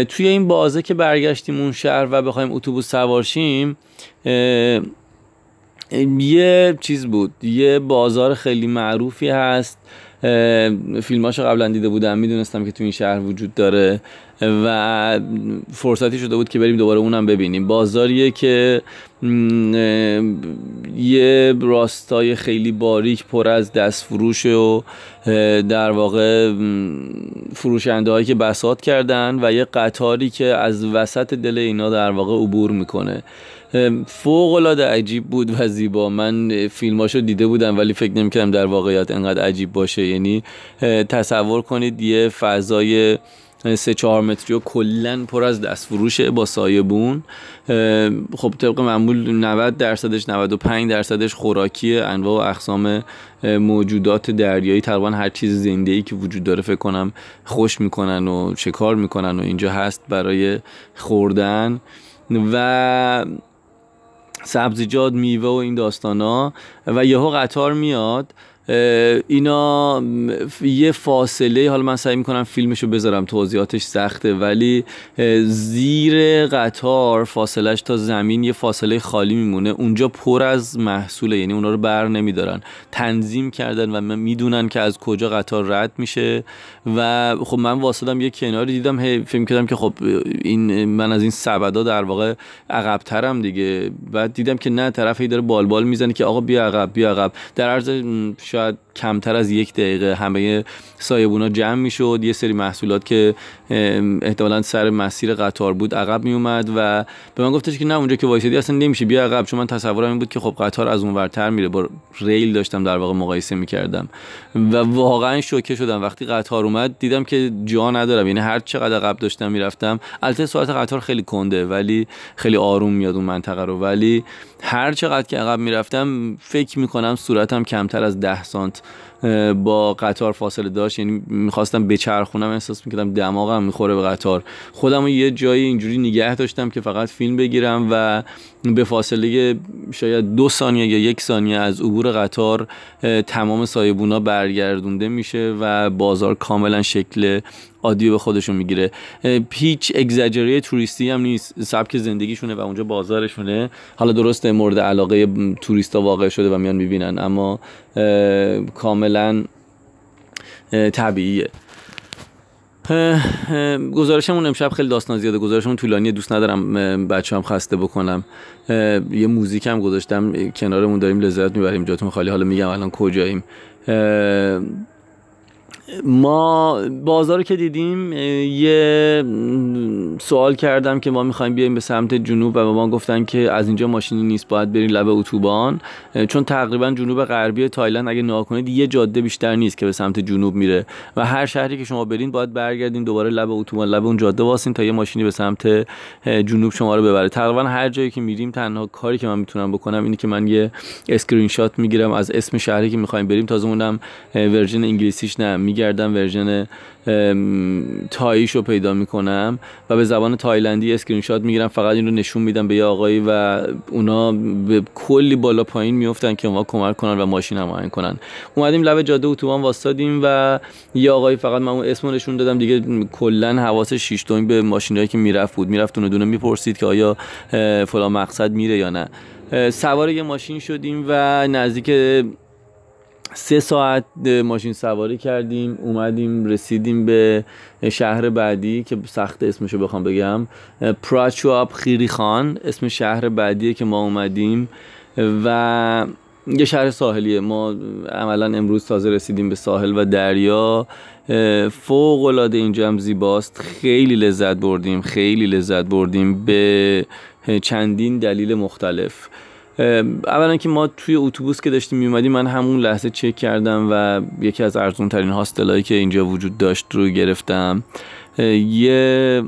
B: توی این بازه که برگشتیم اون شهر و بخوایم اتوبوس سوارشیم یه چیز بود. یه بازار خیلی معروفی هست. فیلماشو قبلا دیده بودم. می‌دونستم که تو این شهر وجود داره و فرصتی شده بود که بریم دوباره اونم ببینیم. بازاریه که یه راستای خیلی باریک پر از دست فروش و در واقع فروشنده هایی که بسات کردن و یه قطاری که از وسط دل اینا در واقع عبور می‌کنه. فوق العاده عجیب بود و زیبا. من فیلماشو دیده بودم ولی فکر نمی‌کردم در واقعیت انقدر عجیب باشه. یعنی تصور کنید یه فضای سه چهار متری و کلا پر از دست فروشه با سایبون خب طبق معمول 90 درصدش 95 درصدش خوراکی انواع و اقسام موجودات دریایی. تقریبا هر چیز زنده ای که وجود داره فکر کنم خوش می‌کنن و شکار می‌کنن و اینجا هست برای خوردن. و سبزیجات میوه و این داستان ها و یهو قطار میاد. اینا یه فاصله حالا من سعی می‌کنم فیلمشو بذارم توضیحاتش سخته ولی زیر قطار فاصلش تا زمین یه فاصله خالی میمونه. اونجا پر از محصوله یعنی اونا رو بر نمیدارن. تنظیم کردن و می‌دونن که از کجا قطار رد میشه. و خب من واسدم یه کناری دیدم هی فکر کردم که خب این من از این سبدا در واقع عقبترم دیگه. بعد دیدم که نه طرف داره بالبال می‌زنه که آقا بیا عقب بیا عقب. در عرض شاید کمتر از یک دقیقه همه سایبونا جمع می‌شد. یه سری محصولات که احتمالا سر مسیر قطار بود عقب میومد و به من گفتش که نه اونجا که وایسادی اصلا نمیشه بیا عقب. چون من تصورم این بود که خب قطار از اون ورتر میره. با ریل داشتم در واقع مقایسه می‌کردم و واقعا شوکه شدم. وقتی قطار اومد دیدم که جا ندارم. یعنی هر چقدر عقب داشتم می‌رفتم. البته سرعت قطار خیلی کنده ولی خیلی آروم میاد اون منطقه رو. ولی هر چقدر که عقب می‌رفتم فکر می‌کنم صورتم کمتر از ده سانت با قطار فاصله داشت یعنی می‌خواستم بچرخونم احساس می‌کردم دماغم می‌خوره به قطار. خودم یه جایی اینجوری نگه داشتم که فقط فیلم بگیرم و به فاصله شاید دو ثانیه یا یک ثانیه از عبور قطار تمام سایبونا برگردونده میشه و بازار کاملا شکل عادی به خودشون می‌گیره. هیچ اگزاجری توریستی هم نیست. سبک زندگیشونه و اونجا بازارشونه. حالا درسته مورد علاقه توریستا واقع شده و میان می‌بینن اما کاملا طبیعیه. گزارشمون امشب خیلی داستان زیاده. گزارشمون طولانی دوست ندارم بچه هم خسته بکنم. یه موزیک هم گذاشتم کنارمون داریم لذت می‌بریم جاتون خالی. حالا میگم الان کجاییم. ما بازار که دیدیم یه سوال کردم که ما می‌خوایم بیایم به سمت جنوب و به ما گفتن که از اینجا ماشینی نیست باید بریم لب اتوبان. چون تقریبا جنوب غربی تایلند اگه نگاه کنید یه جاده بیشتر نیست که به سمت جنوب میره. و هر شهری که شما برین باید برگردین دوباره لب اتوبان لب اون جاده واسین تا یه ماشینی به سمت جنوب شما رو ببره. تقریبا هر جایی که میریم تنها کاری که من می‌تونم بکنم اینه که من یه اسکرین شات می‌گیرم از اسم شهری که می‌خوایم بریم. تازه اونم version انگلیسیش نه می‌گردم version تاییش رو پیدا می‌کنم و به زبان تایلندی اسکرین شات می‌گیرم. فقط این رو نشون میدم به یه آقایی و اونا به کلی بالا پایین میفتن که ما کمک کنن و ماشین هماهنگ کنن. اومدیم لب جاده اتوبان واسادیم و یه آقایی فقط من اون اسمو نشون دادم. دیگه کلا حواس شیش به ماشینایی که می‌رفت بود. می‌رفت اون دونه می‌پرسید که آیا فلان مقصد میره یا نه. سوار یه ماشین شدیم و نزدیک سه ساعت ماشین سواری کردیم اومدیم رسیدیم به شهر بعدی که سخت اسمشو بخوام بگم. پراچواب خیری خان اسم شهر بعدیه که ما اومدیم و یه شهر ساحلیه. ما عملا امروز تازه رسیدیم به ساحل و دریا. فوق العاده اینجا هم زیباست. خیلی لذت بردیم خیلی لذت بردیم به چندین دلیل مختلف. اولا که ما توی اتوبوس که داشتیم میومدیم من همون لحظه چک کردم و یکی از ارزون ترین هاستلایی که اینجا وجود داشت رو گرفتم. یه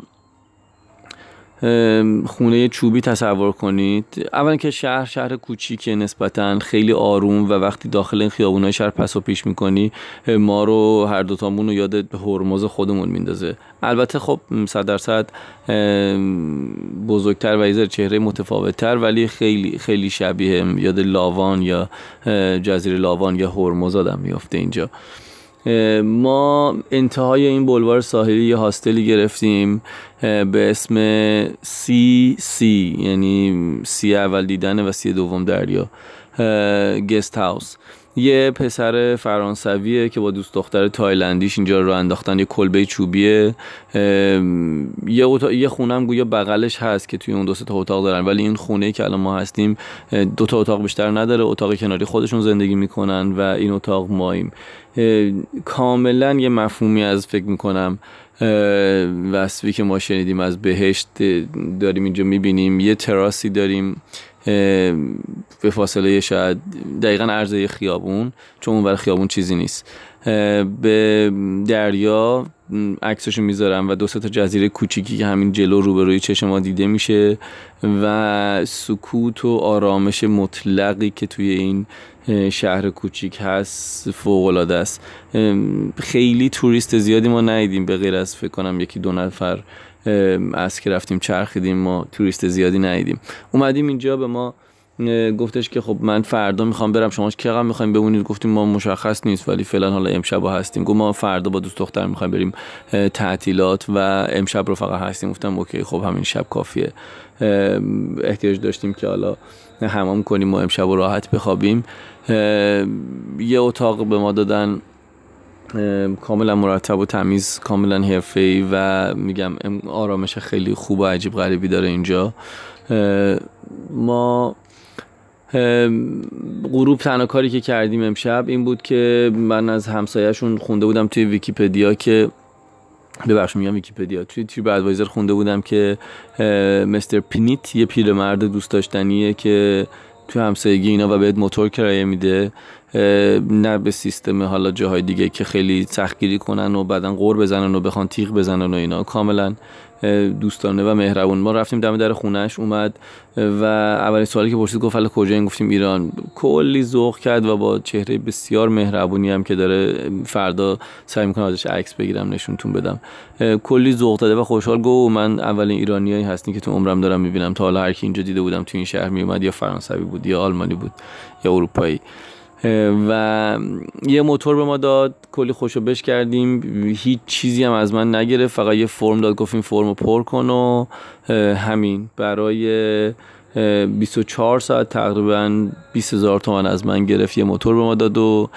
B: خونه چوبی تصور کنید. اولا که شهر شهر کوچیکه نسبتا خیلی آروم و وقتی داخل این خیابونای شهر پس و پیش می‌کنی ما رو هر دوتامون رو یاد هرمز خودمون میندازه. البته خب صد درصد بزرگتر و یه چهره متفاوتتر ولی خیلی خیلی شبیه یاد لاوان یا جزیره لاوان یا هرمز آدم میافته اینجا. ما انتهای این بلوار ساحلی یه hostel ی گرفتیم به اسم See Sea یعنی see اول دیدن و sea دوم دریا Guest House. یه پسر فرانسویه که با دوست دختر تایلندیش اینجا رو انداختن یه کلبه چوبیه. یه, یه خونه هم گویا بغلش هست که توی اون دو تا اتاق دارن. ولی این خونه که الان ما هستیم دو تا اتاق بیشتر نداره. اتاق کناری خودشون زندگی می‌کنن و این اتاق ماییم. کاملا یه مفهومی از فکر می‌کنم وصفی که ما شنیدیم از بهشت داریم اینجا می‌بینیم. یه تراسی داریم. به فاصله شاید دقیقا عرضه خیابون چون اون خیابون چیزی نیست. به دریا عکسشو می‌ذارم و دو تا جزیره کوچیکی که همین جلو روبروی چشم ما دیده میشه و سکوت و آرامش مطلقی که توی این شهر کوچیک هست فوق العاده است خیلی توریست زیادی ما ندیدیم به غیر از فکر کنم یکی دو نفر از که رفتیم چرخیدیم ما توریست زیادی ندیدیم. اومدیم اینجا به ما گفتش که خب من فردا می‌خوام برم. شما چقدر می‌خوایم بمونید؟ گفتیم ما مشخص نیست ولی فعلا حالا امشب هستیم. گفت ما فردا با دوست دختر می‌خوایم بریم تعطیلات و امشب رو فقط هستیم. گفتم اوکی خب همین شب کافیه. احتیاج داشتیم که حالا حمام کنیم و امشب راحت بخوابیم. یه اتاق به ما دادن. کاملا مرتب و تمیز کاملا حرفه‌ای و میگم آرامش خیلی خوب و عجیب غریبی داره اینجا. ما غروب تنها کاری که کردیم امشب این بود که من از همسایهشون خونده بودم توی ویکیپدیا که ببخش میگم ویکیپدیا توی TripAdvisor خونده بودم که Mister پینیت یه پیرمرد دوست داشتنیه که توی همسایگی ایناست و بهت موتور کرایه میده. نه به سیستم حالا جاهای دیگه که خیلی سختگیری کنن و بعدا غر بزنن و بخوان تیغ بزنن و اینا. کاملا دوستانه و مهربون. ما رفتیم دم در خونش اومد و اولین سوالی که پرسید گفت کجا؟ این گفتیم ایران. کلی ذوق کرد و با چهره بسیار مهربونی هم که داره فردا سعی می‌کنه ازش عکس بگیرم نشونتون بدم. کلی ذوق داده و خوشحال. گو من اولین ایرانیایی هستین که تو عمرم دارم می‌بینم. تا حالا هر کی اینجا دیده بودم تو این شهر میومد یا فرانسوی بود یا آلمانی بود یا اروپایی. و یه موتور به ما داد کلی خوشو بش کردیم. هیچ چیزی هم از من نگرفت فقط یه فرم داد گفتیم فرم پر کن و همین. برای 24 ساعت تقریبا 20 هزار تومن از من گرفت یه موتور به ما داد و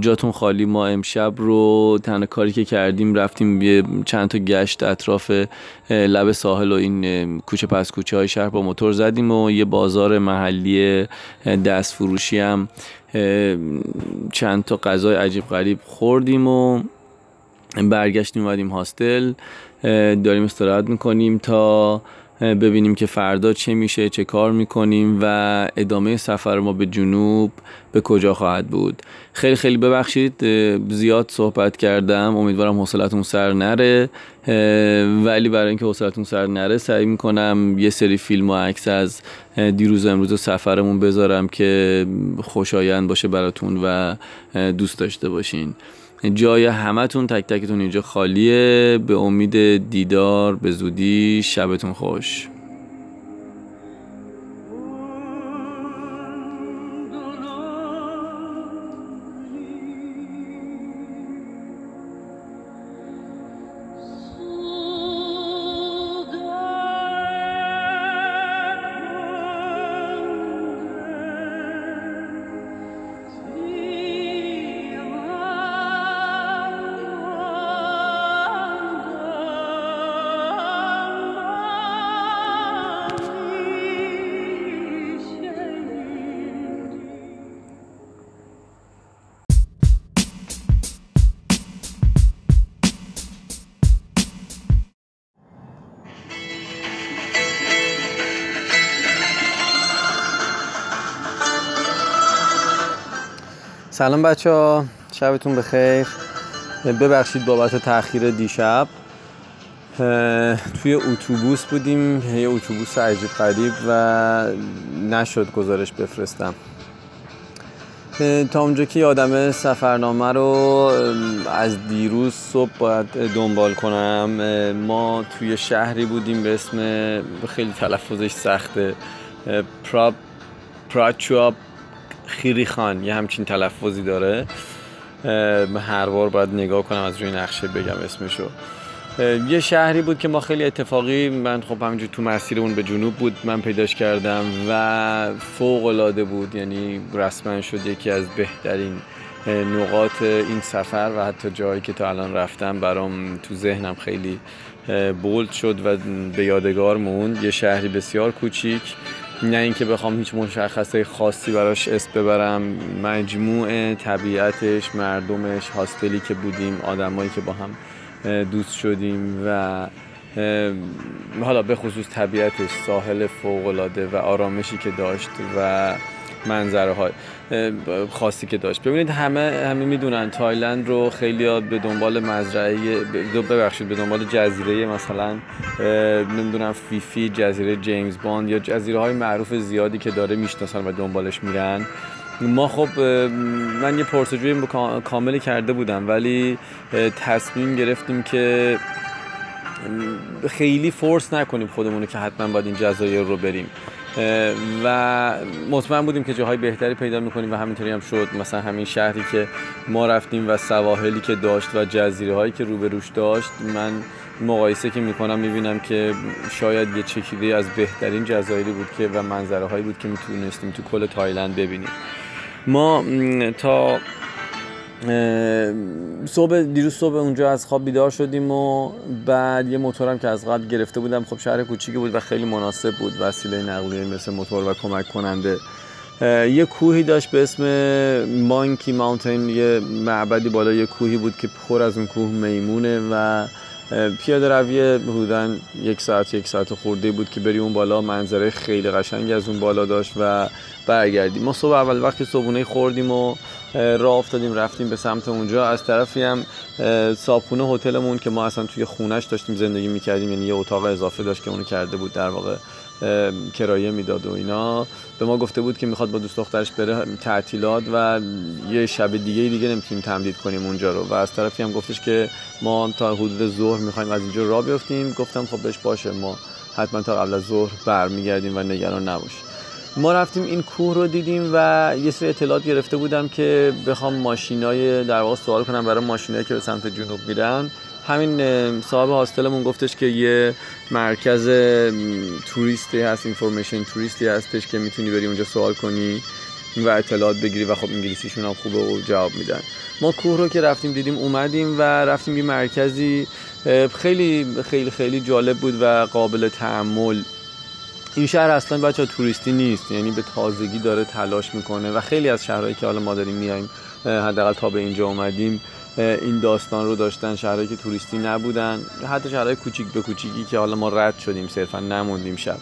B: جاتون خالی. ما امشب رو تنها کاری که کردیم رفتیم یه چند تا گشت اطراف لب ساحل و این کوچه پس کوچه های شهر با موتور زدیم و یه بازار محلی دست فروشی هم چند تا غذای عجیب غریب خوردیم و برگشتیم اومدیم هاستل. داریم استراحت می‌کنیم تا ببینیم که فردا چه میشه چه کار می‌کنیم و ادامه سفر ما به جنوب به کجا خواهد بود. خیلی خیلی ببخشید زیاد صحبت کردم. امیدوارم حوصلتون سر نره. ولی برای اینکه حوصلتون سر نره سعی می‌کنم یه سری فیلم و عکس از دیروز امروز سفرمون بذارم که خوشایند باشه براتون و دوست داشته باشین. جای همتون تک تکتون اینجا خالیه. به امید دیدار به زودی شبتون خوش. سلام بچه ها. شبتون بخیر. ببخشید بابت تاخیر دیشب. توی اتوبوس بودیم. یه اتوبوس عجیب غریب و نشد گزارش بفرستم. تا اونجا که یادم سفرنامه رو از دیروز صبح باید دنبال کنم. ما توی شهری بودیم به اسم خیلی تلفظش سخته پراب پراچواب خیری خان یه همچین تلفظی داره. هر بار باید نگاه کنم از روی نقشه بگم اسمشو. یه شهری بود که ما خیلی اتفاقی من خب همینجور تو مسیر اون به جنوب بود من پیداش کردم و فوق العاده بود یعنی رسما شد یکی از بهترین نقاط این سفر و حتی جایی که تا الان رفتم برام تو ذهنم خیلی بولد شد و به یادگار موند. یه شهری بسیار کوچیک نه اینکه بخوام هیچ مشخصه خاصی براش اسم ببرم. مجموع طبیعتش مردمش هاستلی که بودیم آدمایی که با هم دوست شدیم و حالا به خصوص طبیعتش ساحل فوقلاده و آرامشی که داشت و منظره های خاصی که داشت. ببینید همه همه می‌دونن تایلند رو خیلی به دنبال مزرعه ببخشید به دنبال جزیره مثلا نمی‌دونم فیفی جزیره جیمز باند یا جزیره های معروف زیادی که داره می‌شناسن و دنبالش میرن. ما خب من یه پرسجوی کاملی کرده بودم ولی تصمیم گرفتیم که خیلی فورس نکنیم خودمونو که حتما باید این جزایر رو بریم. و مطمئن بودیم که جاهای بهتری پیدا می‌کنیم و همینطوری هم شد. مثلا همین شهری که ما رفتیم و سواحلی که داشت و جزیره هایی که روبروش داشت من مقایسه که می‌کنم می‌بینم که شاید یه چکیده از بهترین جزایری بود که و منظره هایی بود که می‌تونستیم تو کل تایلند ببینیم. ما تا صبح دیروز صبح اونجا از خواب بیدار شدیم و بعد یه موتورم که از قبل گرفته بودم خب شهر کوچیکی بود و خیلی مناسب بود. وسیله نقلیه مثل موتور و کمک کننده. یه کوهی داشت به اسم مانکی ماونتین یه معبدی بالا یه کوهی بود که پر از اون کوه میمونه و پیاده روی حدودا یک ساعت یک ساعت خورده بود که بری اون بالا. منظره خیلی قشنگی از اون بالا داشت و برگردیم. ما صبح اول وقتی صبحونه خوردیم و راه افتادیم رفتیم به سمت اونجا. از طرفی هم صابخونه هتلمون که ما اصلا توی خونش داشتیم زندگی می‌کردیم. یعنی یه اتاق اضافه داشت که اونو کرده بود در واقع. کرایه می‌داد و اینا. به ما گفته بود که می‌خواد با دوست دخترش بره تعطیلات و یه شب دیگه دیگه نمی‌تونیم تمدید کنیم اونجا رو. و از طرفی هم گفتش که ما تا حدود ظهر می‌خوایم از اینجا راه بیفتیم. گفتم خب بهش باشه ما حتما تا قبل از ظهر برمیگردیم و نگران نباش. ما رفتیم این کوه رو دیدیم و یه سری اطلاعات گرفته بودم که بخوام ماشینای در واقع سوال کنم برای ماشینایی که به سمت جنوب میرن همین صاحب هاستلمون گفتش که یه مرکز توریستی هست اینفورمیشن توریستی هستش که می‌تونی بری اونجا سوال کنی و اطلاعات بگیری و خب انگلیسیشون هم خوبه و جواب میدن. ما کوه رو که رفتیم دیدیم اومدیم و رفتیم یه مرکزی خیلی خیلی خیلی جالب بود و قابل تعمل این شهر اصلا بچه توریستی نیست یعنی به تازگی داره تلاش می‌کنه و خیلی از شهرهایی که حالا ما داریم میایم حداقل تا به اینجا اومدیم این داستان رو داشتن شهرهایی که توریستی نبودن. حتی شهرهای کوچیک به کوچیکی که حالا ما رد شدیم صرفا نموندیم شب.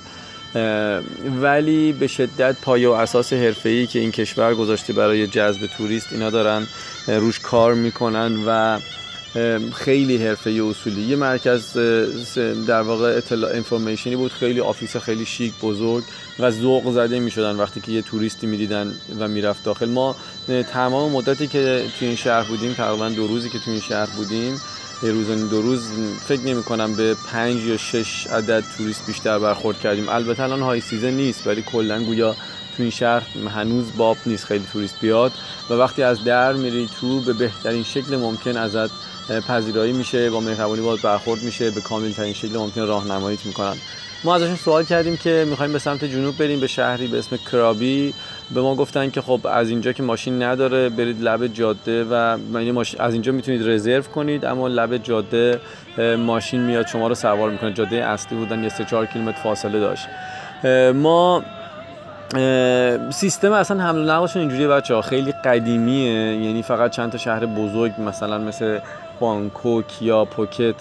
B: ولی به شدت پایه و اساس حرفه‌ای که این کشور گذاشته برای جذب توریست اینا دارن روش کار می‌کنن و خیلی حرفه‌ای اصولی. یه مرکز در واقع اطلاع information ی بود خیلی office خیلی شیک بزرگ و ذوق زده می‌شدن وقتی که یه توریستی می‌دیدن و می‌رفت داخل. ما تمام مدتی که توی این شهر بودیم تقریبا دو روزی که توی این شهر بودیم یه روز دو روز فکر نمی کنم به پنج یا شش عدد توریست بیشتر برخورد کردیم. البته الان high season نیست ولی کلا گویا تو این شهر هنوز باب نیست خیلی توریست بیاد. و وقتی از در میری تو به بهترین شکل ممکن ازت پذیرایی میشه با مهربانی باهات برخورد میشه به کامل ترین شکل ممکن راهنماییت می‌کنن. ما ازشون سوال کردیم که می‌خوایم به سمت جنوب بریم به شهری به اسم کرابی به ما گفتن که خب از اینجا که ماشین نداره برید لب جاده و از اینجا می‌تونید رزرو کنید اما لب جاده ماشین میاد شما رو سوار می‌کنه. جاده اصلی بودن یه 3 4 کیلومتر فاصله داشت. ما سیستم اصلا حمل و نقلشون اینجوریه بچه ها خیلی قدیمیه یعنی فقط چند تا شهر بزرگ مثلا مثل بانکوک یا پوکت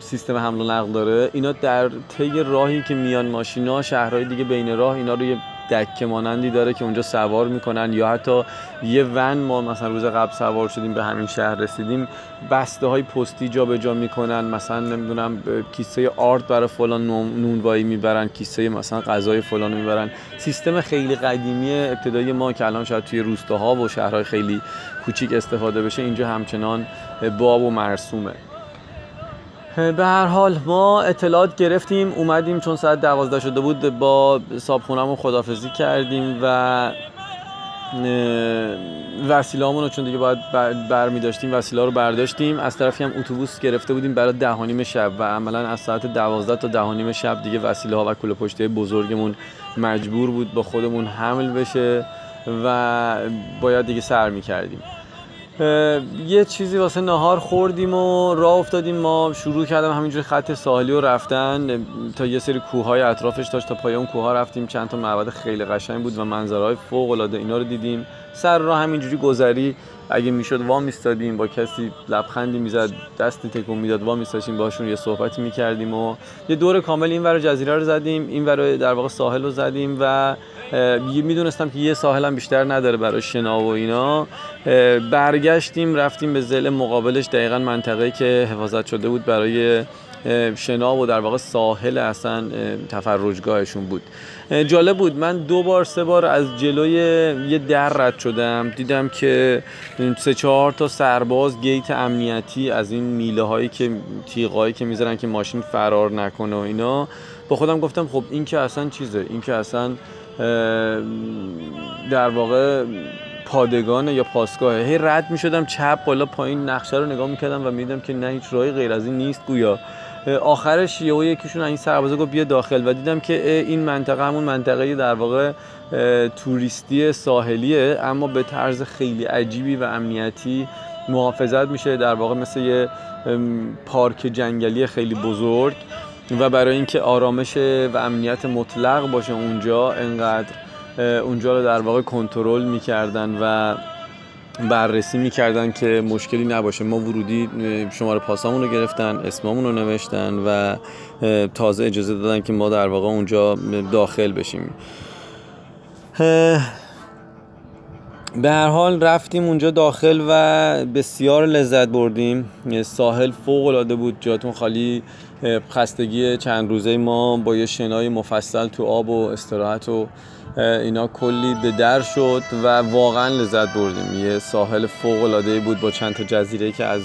B: سیستم حمل و نقل داره. اینا در طی راهی که میان ماشینا شهرهای دیگه بین راه اینا رو یه دکه مانندی داره که اونجا سوار می‌کنن یا حتی یه ون ما مثلا روز قبل سوار شدیم به همین شهر رسیدیم بسته های پستی به جا می‌کنن مثلا نمی‌دونم کیسه آرد برای فلان نونوایی می‌برن کیسه مثلا غذای فلان می‌برن. سیستم خیلی قدیمی ابتدایی ما که الان شاید توی روستاها و شهرهای خیلی کوچیک استفاده بشه اینجا همچنان باب و مرسومه. به هر حال ما اطلاعات گرفتیم اومدیم چون ساعت دوازده شده بود با صابخونمون خدافزی کردیم و وسیله رو چون دیگه باید بر می داشتیم وسیله رو برداشتیم. از طرفی هم اتوبوس گرفته بودیم برای دهانیم شب و عملا از ساعت دوازده تا دهانیم شب دیگه وسیله ها و کوله پشته بزرگمون مجبور بود با خودمون حمل بشه و باید دیگه سر می کردیم یه چیزی واسه نهار خوردیم و راه افتادیم. ما شروع کردم همینجوری خط ساحلی رو رفتن. تا یه سری کوههای اطرافش داشت تا پای اون کوه رفتیم. چند تا معبد خیلی قشنگ بود و منظرهای فوق العاده اینا رو دیدیم. سر راه همینجوری گذری. اگه می‌شد وا میستادیم با کسی لبخندی می‌زد دستی تکون می‌داد وا میستاشیم باشون یه صحبتی می‌کردیم و یه دور کامل این ور جزیره رو زدیم این ور در واقع ساحل رو زدیم و می‌دونستم که یه ساحل هم بیشتر نداره برای شنا و اینا. برگشتیم رفتیم به زل مقابلش دقیقا منطقه که حفاظت شده بود برای شنا و در واقع ساحل اصلا تفرجگاهشون بود. جالب بود. من دو بار سه بار از جلوی یه در رد شدم. دیدم که سه چهار تا سرباز گیت امنیتی از این میله هایی که تیغایی که می‌ذارن که ماشین فرار نکنه و اینا. با خودم گفتم خب این که اصلا چیزه. این که اصلا در واقع پادگان یا پاسگاه هی رد می شدم چپ بالا پایین نقشه رو نگاه می‌کردم و میدم که نه هیچ راهی غیر از این نیست گویا. آخرش یهو یکیشون این سربازا گفت بیا داخل و دیدم که این منطقه همون منطقه در واقع توریستی ساحلیه اما به طرز خیلی عجیبی و امنیتی محافظت میشه در واقع مثل یه پارک جنگلی خیلی بزرگ و برای اینکه آرامش و امنیت مطلق باشه اونجا انقدر اونجا رو در واقع کنترل می‌کردن و بررسی می‌کردن که مشکلی نباشه. ما ورودی شماره پاسامون رو گرفتن اسممون رو نوشتن و تازه اجازه دادن که ما در واقع اونجا داخل بشیم. به هر حال رفتیم اونجا داخل و بسیار لذت بردیم. ساحل فوق العاده بود جاتون خالی. خستگی چند روزه ما با یه شنای مفصل تو آب و استراحت و اینا کلی به در شد و واقعا لذت بردیم. یه ساحل فوق العاده بود با چند تا جزیره که از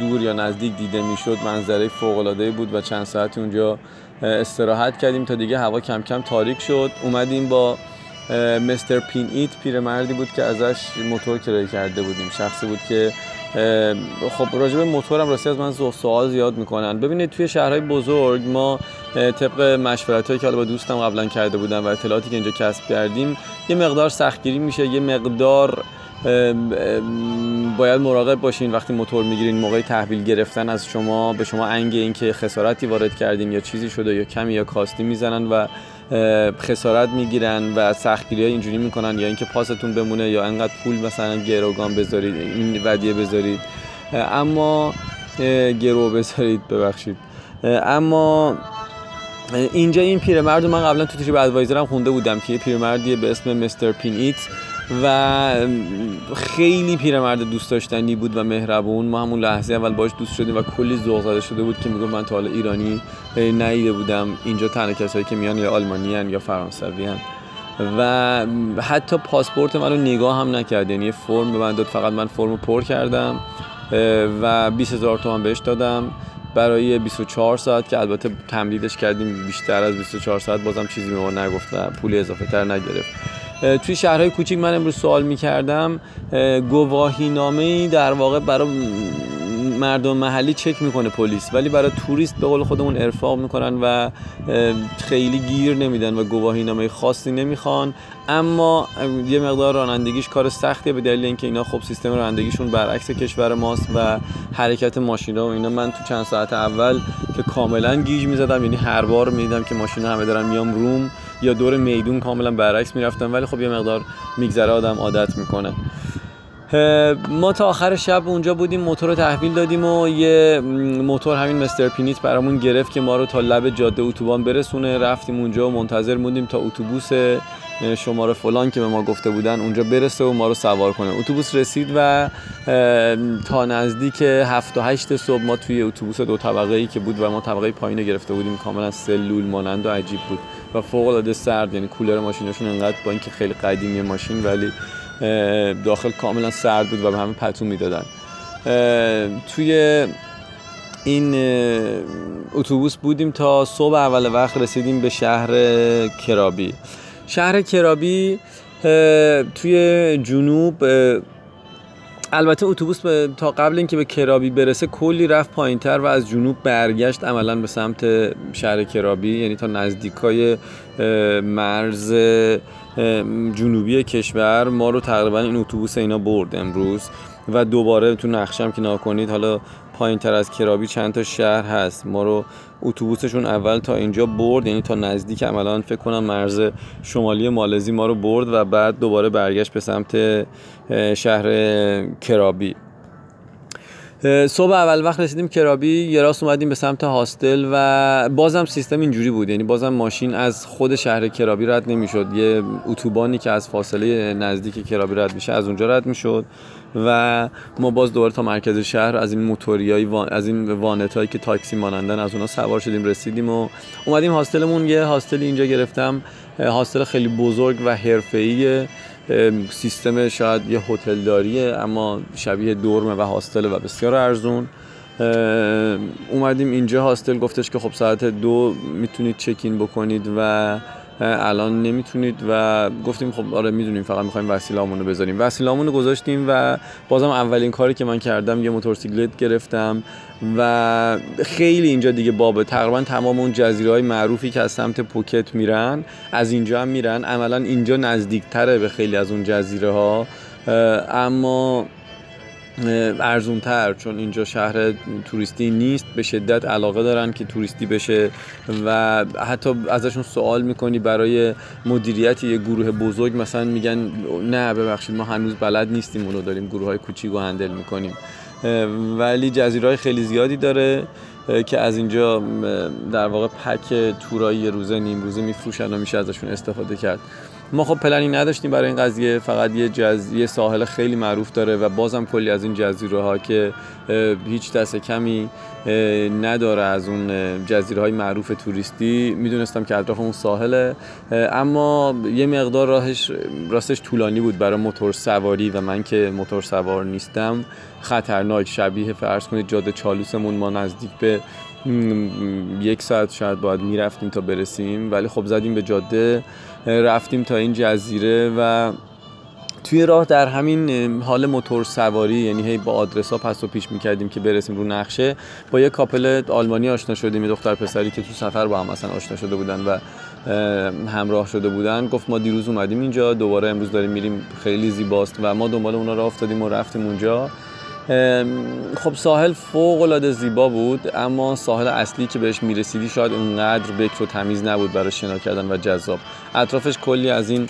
B: دور یا نزدیک دیده می‌شد منظره فوق العاده بود و چند ساعت اونجا استراحت کردیم تا دیگه هوا کم کم تاریک شد. اومدیم با مستر پین ایت پیرمردی بود که ازش موتور کرایه کرده بودیم. شخصی بود که خب راجب موتورم راستی از من سوال زیاد می‌کنن. ببینید توی شهرهای بزرگ ما طبق مشورت هایی که حالا با دوستم قبلا کرده بودم و اطلاعاتی که اینجا کسب کردیم یه مقدار سختگیری میشه یه مقدار باید مراقب باشین وقتی موتور می‌گیرین موقع تحویل گرفتن از شما به شما انگ اینکه خسارتی وارد کردین یا چیزی شده یا کمی یا کاستی می‌زنن و خسارت می‌گیرن و سختگیری های اینجوری می‌کنن یا اینکه پاستون بمونه یا انقدر پول مثلا گروگان بذارید این ودیه بذارید. اما گرو بذارید ببخشید. اما اینجا این پیرمرد من قبلا تو تریپ ادوایزرم خونده بودم که یه پیرمردیه به اسم مستر پینیت و خیلی پیرمرد دوست داشتنی بود و مهربون. ما همون لحظه اول باش دوست شدیم و کلی ذوق زده شده بود که میگم من تا حالا ایرانی ندیده بودم. اینجا تنها کسایی که میان یا آلمانی هن یا فرانسوی هن. و حتی پاسپورت منو نگاه هم نکرد. یعنی فرم به من داد. فقط من فرم پر کردم. و 20 هزار تومن بهش دادم. برای 24 ساعت که البته تمدیدش کردیم بیشتر از 24 ساعت بازم چیزی به ما نگفت و پول اضافه تر نگرفت. توی شهرهای کوچیک من امروز سوال می‌کردم گواهی نامه در واقع برای مردم محلی چک می‌کنه پلیس ولی برای توریست به قول خودمون ارفاق می‌کنن و خیلی گیر نمیدن و گواهی نامه خاصی نمی‌خوان. اما یه مقدار رانندگیش کار سختیه به دلیل اینکه اینا خب سیستم رانندگیشون برعکس کشور ماست و حرکت ماشینا و اینا. من تو چند ساعت اول که کاملا گیج می‌زدم یعنی هر بار می‌دیدم که ماشینا همه دارن میام روم. یا دور میدون کاملا برعکس می‌رفتم ولی خب یه مقدار میگذره آدم عادت می‌کنه. ما تا آخر شب اونجا بودیم موتور رو تحویل دادیم و یه موتور همین مستر پینیت برامون گرفت که ما رو تا لب جاده اتوبان برسونه. رفتیم اونجا و منتظر موندیم تا اتوبوس شماره فلان که به ما گفته بودن اونجا برسه و ما رو سوار کنه. اتوبوس رسید و تا نزدیک هفت و هشت صبح ما توی اتوبوس دو طبقه ای که بود و ما طبقه پایین گرفته بودیم کاملا سلول مانند و عجیب بود. و فوق العاده سرد یعنی کولر ماشینشون انقدر با اینکه خیلی قدیمی ماشین ولی داخل کاملا سرد بود و به همه پتون می‌دادن. توی این اتوبوس بودیم تا صبح اول وقت رسیدیم به شهر کرابی شهر کرابی توی جنوب البته اتوبوس تا قبل اینکه به کرابی برسه کلی رفت پایینتر و از جنوب برگشت عملا به سمت شهر کرابی یعنی تا نزدیکای مرز جنوبی کشور. ما رو تقریبا این اتوبوس اینا برد امروز و دوباره تو نقشم که ناکنید حالا پایین تر از کرابی چند تا شهر هست. ما رو اتوبوسشون اول تا اینجا برد یعنی تا نزدیک عملا فکر کنم مرز شمالی مالزی ما رو برد و بعد دوباره برگشت به سمت شهر کرابی صبح اول وقت رسیدیم کرابی یه راست اومدیم به سمت هاستل و بازم سیستم اینجوری بود. یعنی بازم ماشین از خود شهر کرابی رد نمی‌شد. یه اتوبانی که از فاصله نزدیک کرابی رد میشه از اونجا رد می‌شد و ما باز دوباره تا مرکز شهر از این موتوریای. از این وانت هایی که تاکسی مانندن از اونها سوار شدیم رسیدیم و اومدیم هاستلمون. یه هاستلی اینجا گرفتم. هاستل خیلی بزرگ و حرفه‌ای سیستم شاید یه هتلداریه اما شبیه دورمه و هاستل و بسیار ارزون. اومدیم اینجا هاستل گفتش که خب ساعت دو می‌تونید چکین بکنید و الان نمی‌تونید و گفتیم خب آره می‌دونیم فقط می‌خوایم وسیله‌مون رو بذاریم. وسیله‌مون رو گذاشتیم و بازم اولین کاری که من کردم یه موتورسیکلت گرفتم و خیلی اینجا دیگه بابه. تقریبا تمام اون جزیره های معروفی که از سمت پوکت میرن از اینجا هم میرن. عملا اینجا نزدیکتره به خیلی از اون جزیره ها اما ارزونتر چون اینجا شهر توریستی نیست به شدت علاقه دارن که توریستی بشه و حتی ازشون سوال می‌کنی برای مدیریت یه گروه بزرگ مثلا میگن نه ببخشید ما هنوز بلد نیستیم اونو داریم گروه های کوچیک رو هندل می‌کنیم. ولی جزیره خیلی زیادی داره که از اینجا در واقع پک تورایی روزه نیم روزه میفروشن و میشه ازشون استفاده کرد. ما خب پلنی نداشتیم برای این قضیه فقط یه جز... ساحل خیلی معروف داره و بازم کلی از این جزیره ها که هیچ دست کمی نداره از اون جزیره های معروف توریستی. می‌دونستم که اطراف اون ساحله. اما یه مقدار راهش راستش طولانی بود برای موتور سواری و من که موتور سوار نیستم. خطرناک شبیه فرض کنید جاده چالوسمون ما نزدیک به یک ساعت شاید باید می‌رفتیم تا برسیم. ولی خب زدیم به جاده. رفتیم تا این جزیره و توی راه در همین حال موتور سواری یعنی هی با آدرس ها پس و پیش می‌کردیم که برسیم رو نقشه با یه کاپل آلمانی آشنا شدیم. یه دختر پسری که تو سفر با هم مثلا آشنا شده بودن و همراه شده بودن گفت ما دیروز اومدیم اینجا دوباره امروز داریم میریم. خیلی زیباست و ما دنبال اونا راه افتادیم و رفتیم اونجا. خب ساحل فوق العاده زیبا بود اما ساحل اصلی که بهش می‌رسیدی شاید اونقدر بکر و تمیز نبود برای شنا کردن و جذاب. اطرافش کلی از این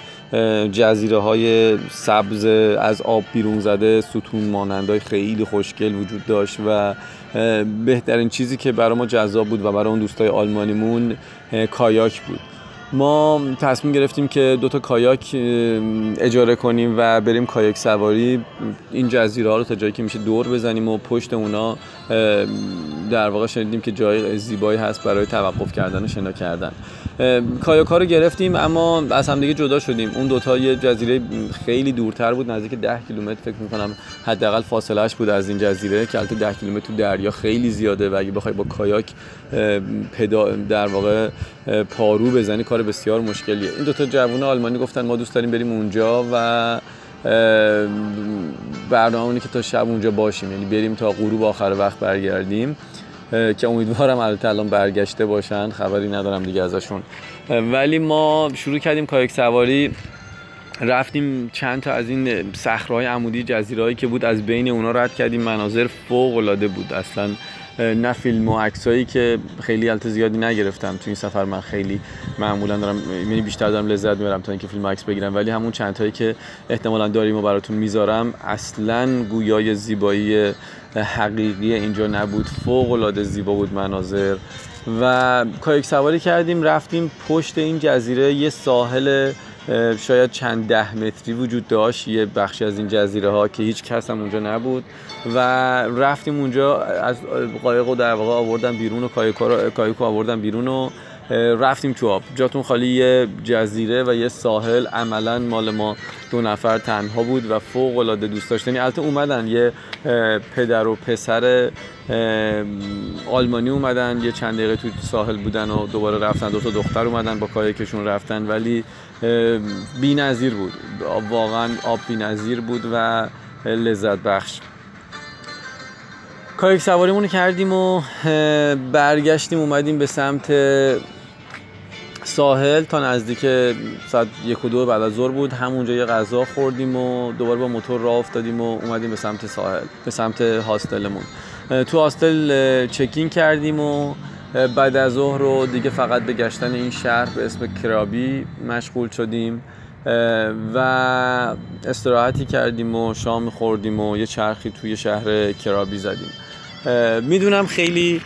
B: جزیره های سبز از آب بیرون زده ستون مانندای خیلی خوشگل وجود داشت و بهترین چیزی که برای ما جذاب بود و برای اون دوستای آلمانیمون کایاک بود. ما تصمیم گرفتیم که دو تا کایاک اجاره کنیم و بریم کایاک سواری. این جزیره ها رو تا جایی که میشه دور بزنیم و پشت اونا در واقع شنیدیم که جای زیبایی هست برای توقف کردن و شنا کردن. کایاک ها رو گرفتیم اما از همدیگه جدا شدیم. اون دوتا یه جزیره خیلی دورتر بود نزدیک 10 کیلومتر فکر می‌کنم. حداقل فاصلهش بود از این جزیره که البته 10 کیلومتر تو دریا خیلی زیاده و اگه بخوای با کایاک پدا در واقع پارو بزنی کار بسیار مشکلیه. این دوتا جوون آلمانی گفتن ما دوست داریم بریم اونجا و برنامه که تا شب اونجا باشیم. یعنی بریم تا غروب آخر وقت برگردیم که امیدوارم البته الان برگشته باشن. خبری ندارم دیگه ازشون. ولی ما شروع کردیم کایک سواری. رفتیم چند تا از این صخره‌های عمودی جزیرهایی که بود از بین اونا رد کردیم. مناظر فوق العاده بود. اصلا نه فیلم و عکسایی که خیلی البته زیادی نگرفتم تو این سفر. من خیلی معمولا دارم یعنی بیشتر دارم لذت می‌برم تا اینکه فیلم عکس بگیرم. ولی همون چند تایی که احتمالا داریم و براتون می‌ذارم اصلا گویای زیبایی حقیقی اینجا نبود. فوق العاده زیبا بود مناظر. و کایک سواری کردیم رفتیم پشت این جزیره. یه ساحل شاید چند ده متری وجود داشت. یه بخشی از این جزیره ها که هیچ کس هم اونجا نبود. و رفتیم اونجا از قایق و در واقع آوردن بیرون و کایکو آوردن بیرون و رفتیم تو آب. جاتون خالی یه جزیره و یه ساحل. عملا مال ما دو نفر تنها بود و فوق العاده دوست داشتنی البته اومدن یه پدر و پسر آلمانی اومدن یه چند دقیقه تو ساحل بودن و دوباره رفتن. دو تا دختر اومدن با کایکشون رفتن. ولی بی نظیر بود. واقعا آب بی نظیر بود و لذت بخش. کایک سواریمون کردیم و برگشتیم اومدیم به سمت ساحل تا نزدیک ساعت یک و دو بعد از ظهر بود. همونجا یه غذا خوردیم و دوباره با موتور راه افتادیم و اومدیم به سمت ساحل به سمت هاستلمون. تو هاستل چکین کردیم و بعد از ظهر رو دیگه فقط به گشتن این شهر به اسم کرابی مشغول شدیم. و استراحتی کردیم و شام خوردیم و یه چرخی توی شهر کرابی زدیم. می‌دونم خیلی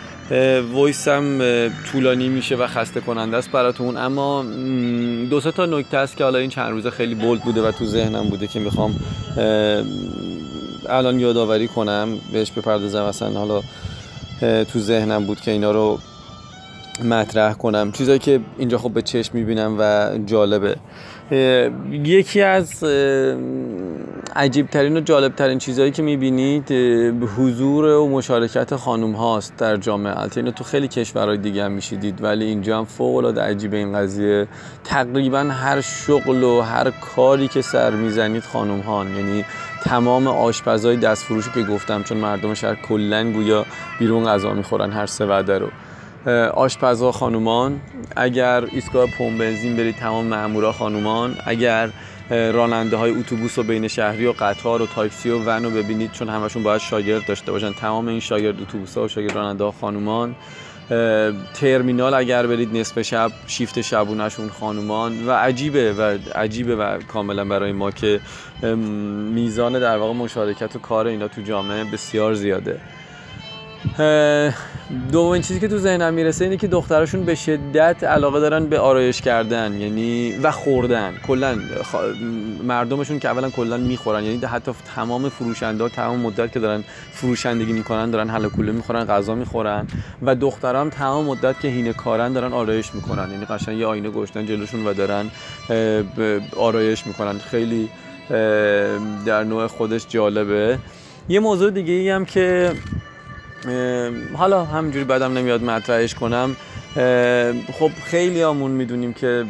B: وایسم طولانی میشه و خسته کننده است براتون اما دو سه تا نکته است که حالا این چند روزه خیلی بولد بوده و تو ذهنم بوده که می‌خوام الان یادآوری کنم بهش بپردازم اصلا حالا تو ذهنم بود که اینا رو مطرح کنم. چیزایی که اینجا خب به چشم می‌بینم و جالبه. یکی از عجیب ترین و جالب ترین چیزهایی که می‌بینید حضور و مشارکت خانوم هاست در جامعه. البته تو خیلی کشورهای دیگه هم میشیدید ولی اینجا هم فوق العاده عجیبه این قضیه. تقریبا هر شغل و هر کاری که سر می‌زنید خانوم هان یعنی تمام آشپزهای دست فروشی که گفتم چون مردم شهر کلا گویا بیرون غذا می‌خورن هر سه وعده رو. آشپزها خانومان اگر ایستگاه پمپ بنزین برید تمام مامورا خانومان اگر راننده های اتوبوس و بین شهری و قطار و تاکسی و ون رو ببینید چون همشون باید شاگرد داشته باشن. تمام این شاگرد اتوبوس ها و شاگرد راننده ها خانومان. ترمینال اگر برید نصف شب شیفت شبونشون خانومان و عجیبه و عجیبه و کاملا برای ما که میزان در واقع مشارکت و کار اینا تو جامعه بسیار زیاده. دومین چیزی که تو ذهنم می‌رسه اینه که دختراشون به شدت علاقه دارن به آرایش کردن یعنی و خوردن. کلا مردمشون که اولا کلا می‌خورن یعنی حتی تمام فروشنده ها تمام مدت که دارن فروشندگی می‌کنن دارن حل کوله می‌خورن غذا می‌خورن و دخترام تمام مدت که هینه کارن دارن آرایش می‌کنن. یعنی قشنگ یه آینه گشتن جلوشون و دارن آرایش می‌کنن. خیلی در نوع خودش جالبه. یه موضوع دیگه ای هم که حالا همینجوری بعدم نمیاد مطرحش کنم. خب خیلی آمون می‌دونیم که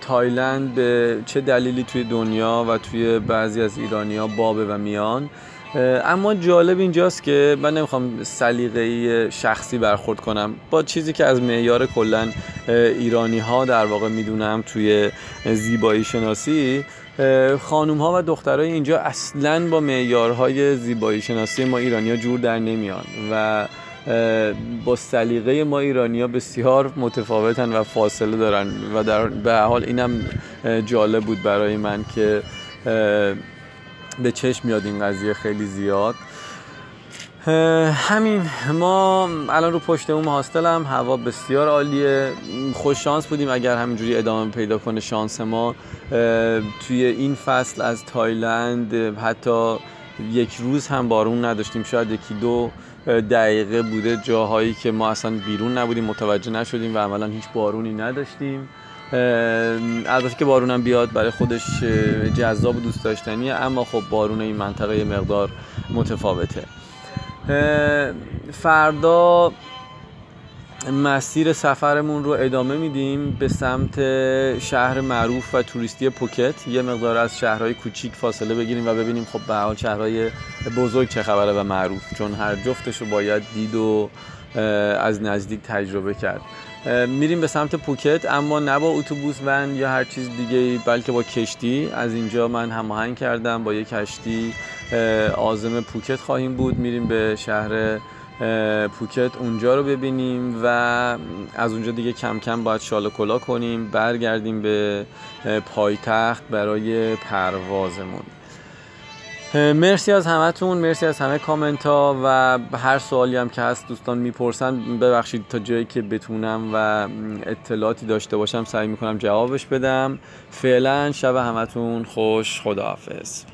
B: تایلند به چه دلیلی توی دنیا و توی بعضی از ایرانیا بابه و میان. اما جالب اینجاست که من نمی‌خوام سلیقه شخصی برخورد کنم. با چیزی که از معیار کلا ایرانی ها در واقع می‌دونم توی زیبایی شناسی خانوم ها و دخترای اینجا اصلا با معیارهای زیبایی شناسی ما ایرانی ها جور در نمیان و با سلیقه ما ایرانی ها بسیار متفاوتن و فاصله دارن و در به حال اینم جالب بود برای من که به چشم میاد این قضیه خیلی زیاد. همین ما الان رو پشت اون هاستل هم هوا بسیار عالیه. خوش شانس بودیم اگر همینجوری ادامه پیدا کنه شانس ما. توی این فصل از تایلند حتی یک روز هم بارون نداشتیم. شاید یکی دو دقیقه بوده جاهایی که ما اصلا بیرون نبودیم متوجه نشدیم و عملا هیچ بارونی نداشتیم. البته که بارونم بیاد برای خودش جذاب و دوست داشتنیه اما خب بارون این منطقه مقدار متفاوته. فردا مسیر سفرمون رو ادامه میدیم به سمت شهر معروف و توریستی پوکت. یه مقدار از شهرهای کوچیک فاصله بگیریم و ببینیم خب به حال شهرهای بزرگ چه خبره و معروف چون هر جفتش رو باید دید و از نزدیک تجربه کرد. میریم به سمت پوکت اما نه با اتوبوس ون یا هر چیز دیگه بلکه با کشتی. از اینجا من هماهنگ کردم با یک کشتی آزم پوکت خواهیم بود. میریم به شهر پوکت اونجا رو ببینیم و از اونجا دیگه کم کم باید شال کلا کنیم برگردیم به پایتخت برای پروازمون. مرسی از همتون مرسی از همه کامنت ها و هر سوالی هم که هست دوستان می‌پرسن ببخشید تا جایی که بتونم و اطلاعاتی داشته باشم سعی می‌کنم جوابش بدم. فعلا شب همتون خوش خداحافظ.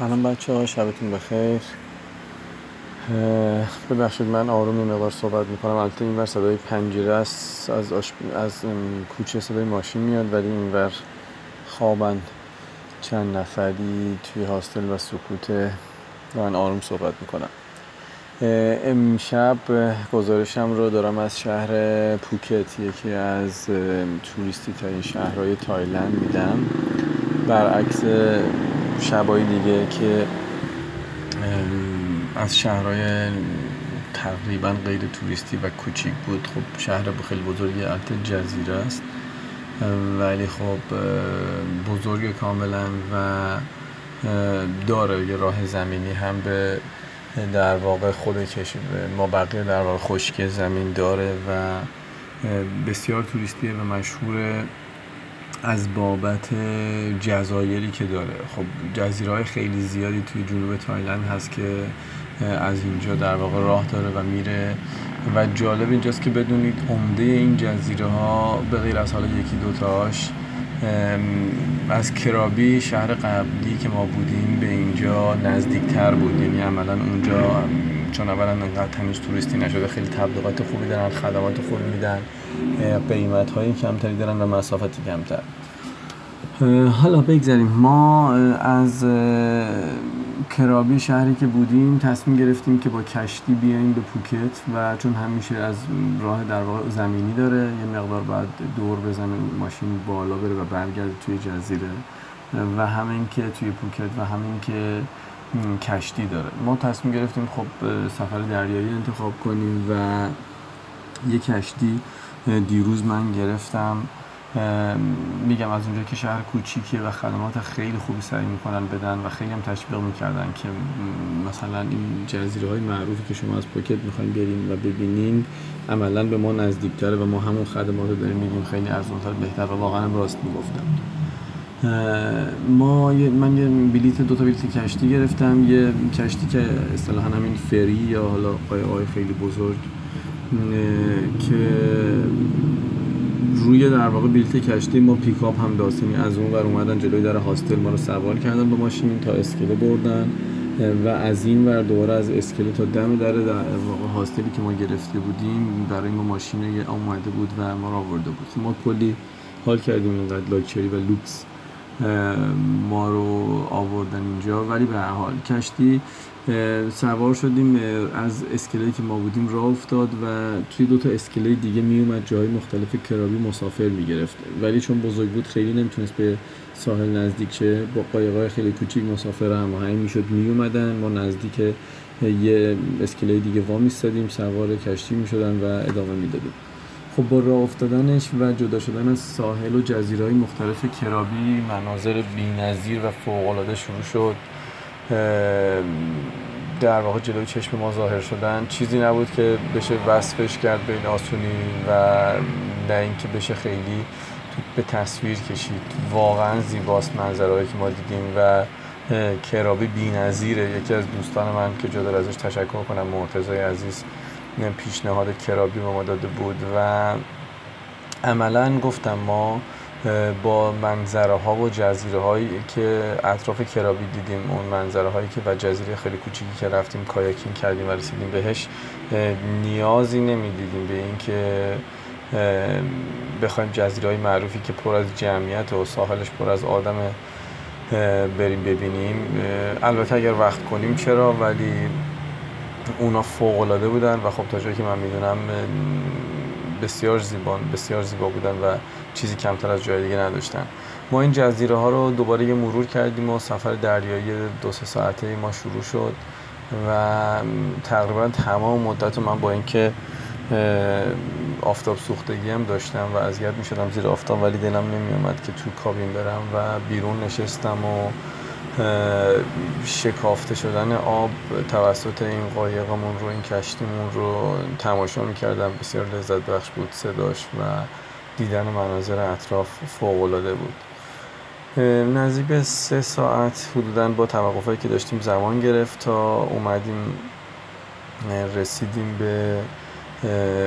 B: سلام بچه ها شبتون بخیر. ببخشید من آروم مقدار صحبت می‌کنم. البته اینور صدای پنجره است از, از کوچه صدای ماشین میاد ولی اینور خوابن چند نفری توی هاستل و سکوت من آروم صحبت می‌کنم امشب گزارشم رو دارم از شهر پوکت یکی از توریستی ترین شهرهای تایلند میدم. برعکس شبای دیگه که از شهرهای تقریبا غیر توریستی و کوچیک بود. خب شهر خیلی بزرگی البته جزیره است. ولی خب بزرگ کاملا و داره یه راه زمینی هم به در واقع خود کشور ما بقیه در واقع خشک زمین داره و بسیار توریستیه و مشهور از بابت جزایری که داره. خب جزیره های خیلی زیادی توی جنوب تایلند هست که از اینجا در واقع راه داره و میره. و جالب اینجاست که بدونید عمده این جزیره ها به غیر از حالا یکی دوتاش از کرابی شهر قبلی که ما بودیم به اینجا نزدیکتر بود. یعنی عملا اونجا چون اولا انقدر تمیز توریستی نشده خیلی تبلیغات خوبی دارن خدمات خوبی میدن قیمت های کمتری دارن و مسافتی کمتر. حالا بگذاریم. ما از کرابی شهری که بودیم تصمیم گرفتیم که با کشتی بیایم به پوکت و چون همیشه از راه در واقع زمینی داره یه مقدار بعد دور بزنیم ماشین بالا بره و برگرده توی جزیره و همین که توی پوکت و همین که کشتی داره. ما تصمیم گرفتیم خب سفر دریایی انتخاب کنیم و یه کشتی دیروز من گرفتم. میگم از اونجا که شهر کوچیکیه و خدمات خیلی خوبی سعی می‌کنن بدن و خیلی هم تشویق می‌کردن که مثلا این جزیره های معروفی که شما از پوکت می‌خواین بریم و ببینین عملا به ما نزدیکتره و ما همون خدمات رو داریم میگیم. خیلی ارزونتر بهتر و واقعا راست می‌گفتم. ما من یه بلیت دو تا بلیت کشتی گرفتم. یه کشتی که اصطلاحا همین فری یا حالا قایق‌های خیلی بزرگ که روی در واقع بیلت کشتی ما پیکاپ هم داشتیم از اون ور اومدن جلوی در هاستل ما رو سوار کردن با ماشین تا اسکله بردن و از این ور دوباره از اسکله تا دم در در واقع هاستلی که ما گرفته بودیم برای ما ماشین اومده بود و ما رو آورده بود. ما کلی حال کردیم اینقدر لاکچری و لوکس ما رو آوردن اینجا ولی به هر حال کشتی سوار شدیم از اسکله که ما بودیم راه افتاد و توی دو تا اسکله دیگه می اومد جای مختلف کرابی مسافر می‌گرفت. ولی چون بزرگ بود خیلی نمی‌تونست به ساحل نزدیک شه. با قایقای خیلی کوچیک مسافر هماهنگ می‌شد می اومدن ما نزدیک یه اسکله دیگه وا میستادیم سوار کشتی می‌شدن و ادامه می‌دادیم. خب با راه افتادنش و جدا شدن از ساحل و جزیره های مختلف کرابی مناظر بی‌نظیر و فوق‌العاده شروع شد. در واقع جلوی چشم ما ظاهر شدن. چیزی نبود که بشه وصفش کرد به این آسونی و نه اینکه بشه خیلی به تصویر کشید. واقعا زیباست منظرهایی که ما دیدیم و کرابی بی‌نظیره یکی از دوستان من که جدا ازش تشکر کنم مرتضی عزیز پیشنهاد کرابی به ما داده بود و عملا گفتم ما با منظره ها و جزیره هایی که اطراف کرابی دیدیم اون منظره هایی که و جزیره خیلی کوچیکی که رفتیم کایاکینگ کردیم و رسیدیم بهش نیازی نمی‌دیدیم به اینکه بخوایم جزیره های معروفی که پر از جمعیت و ساحلش پر از آدم بریم ببینیم. البته اگر وقت کنیم چرا؟ ولی اونا فوق العاده بودن و خب تا جایی که من می‌دونم بسیار زیبان بسیار زیبا بودن و چیزی کمتر از جای دیگه نداشتن. ما این جزیره ها رو دوباره یه مرور کردیم و سفر دریایی دو سه ساعته ما شروع شد و تقریبا تمام مدت من با اینکه آفتاب سوختگی هم داشتم و اذیت می شدم زیر آفتاب ولی دلم نمی اومد که تو کابین برم و بیرون نشستم و شکافته شدن آب توسط این قایقمون رو این کشتیمون رو تماشا می‌کردم. بسیار لذت بخش بود صداش و دیدن مناظر اطراف فوق العاده بود. نزدیک به سه ساعت حدودا با توقفایی که داشتیم زمان گرفت تا اومدیم رسیدیم به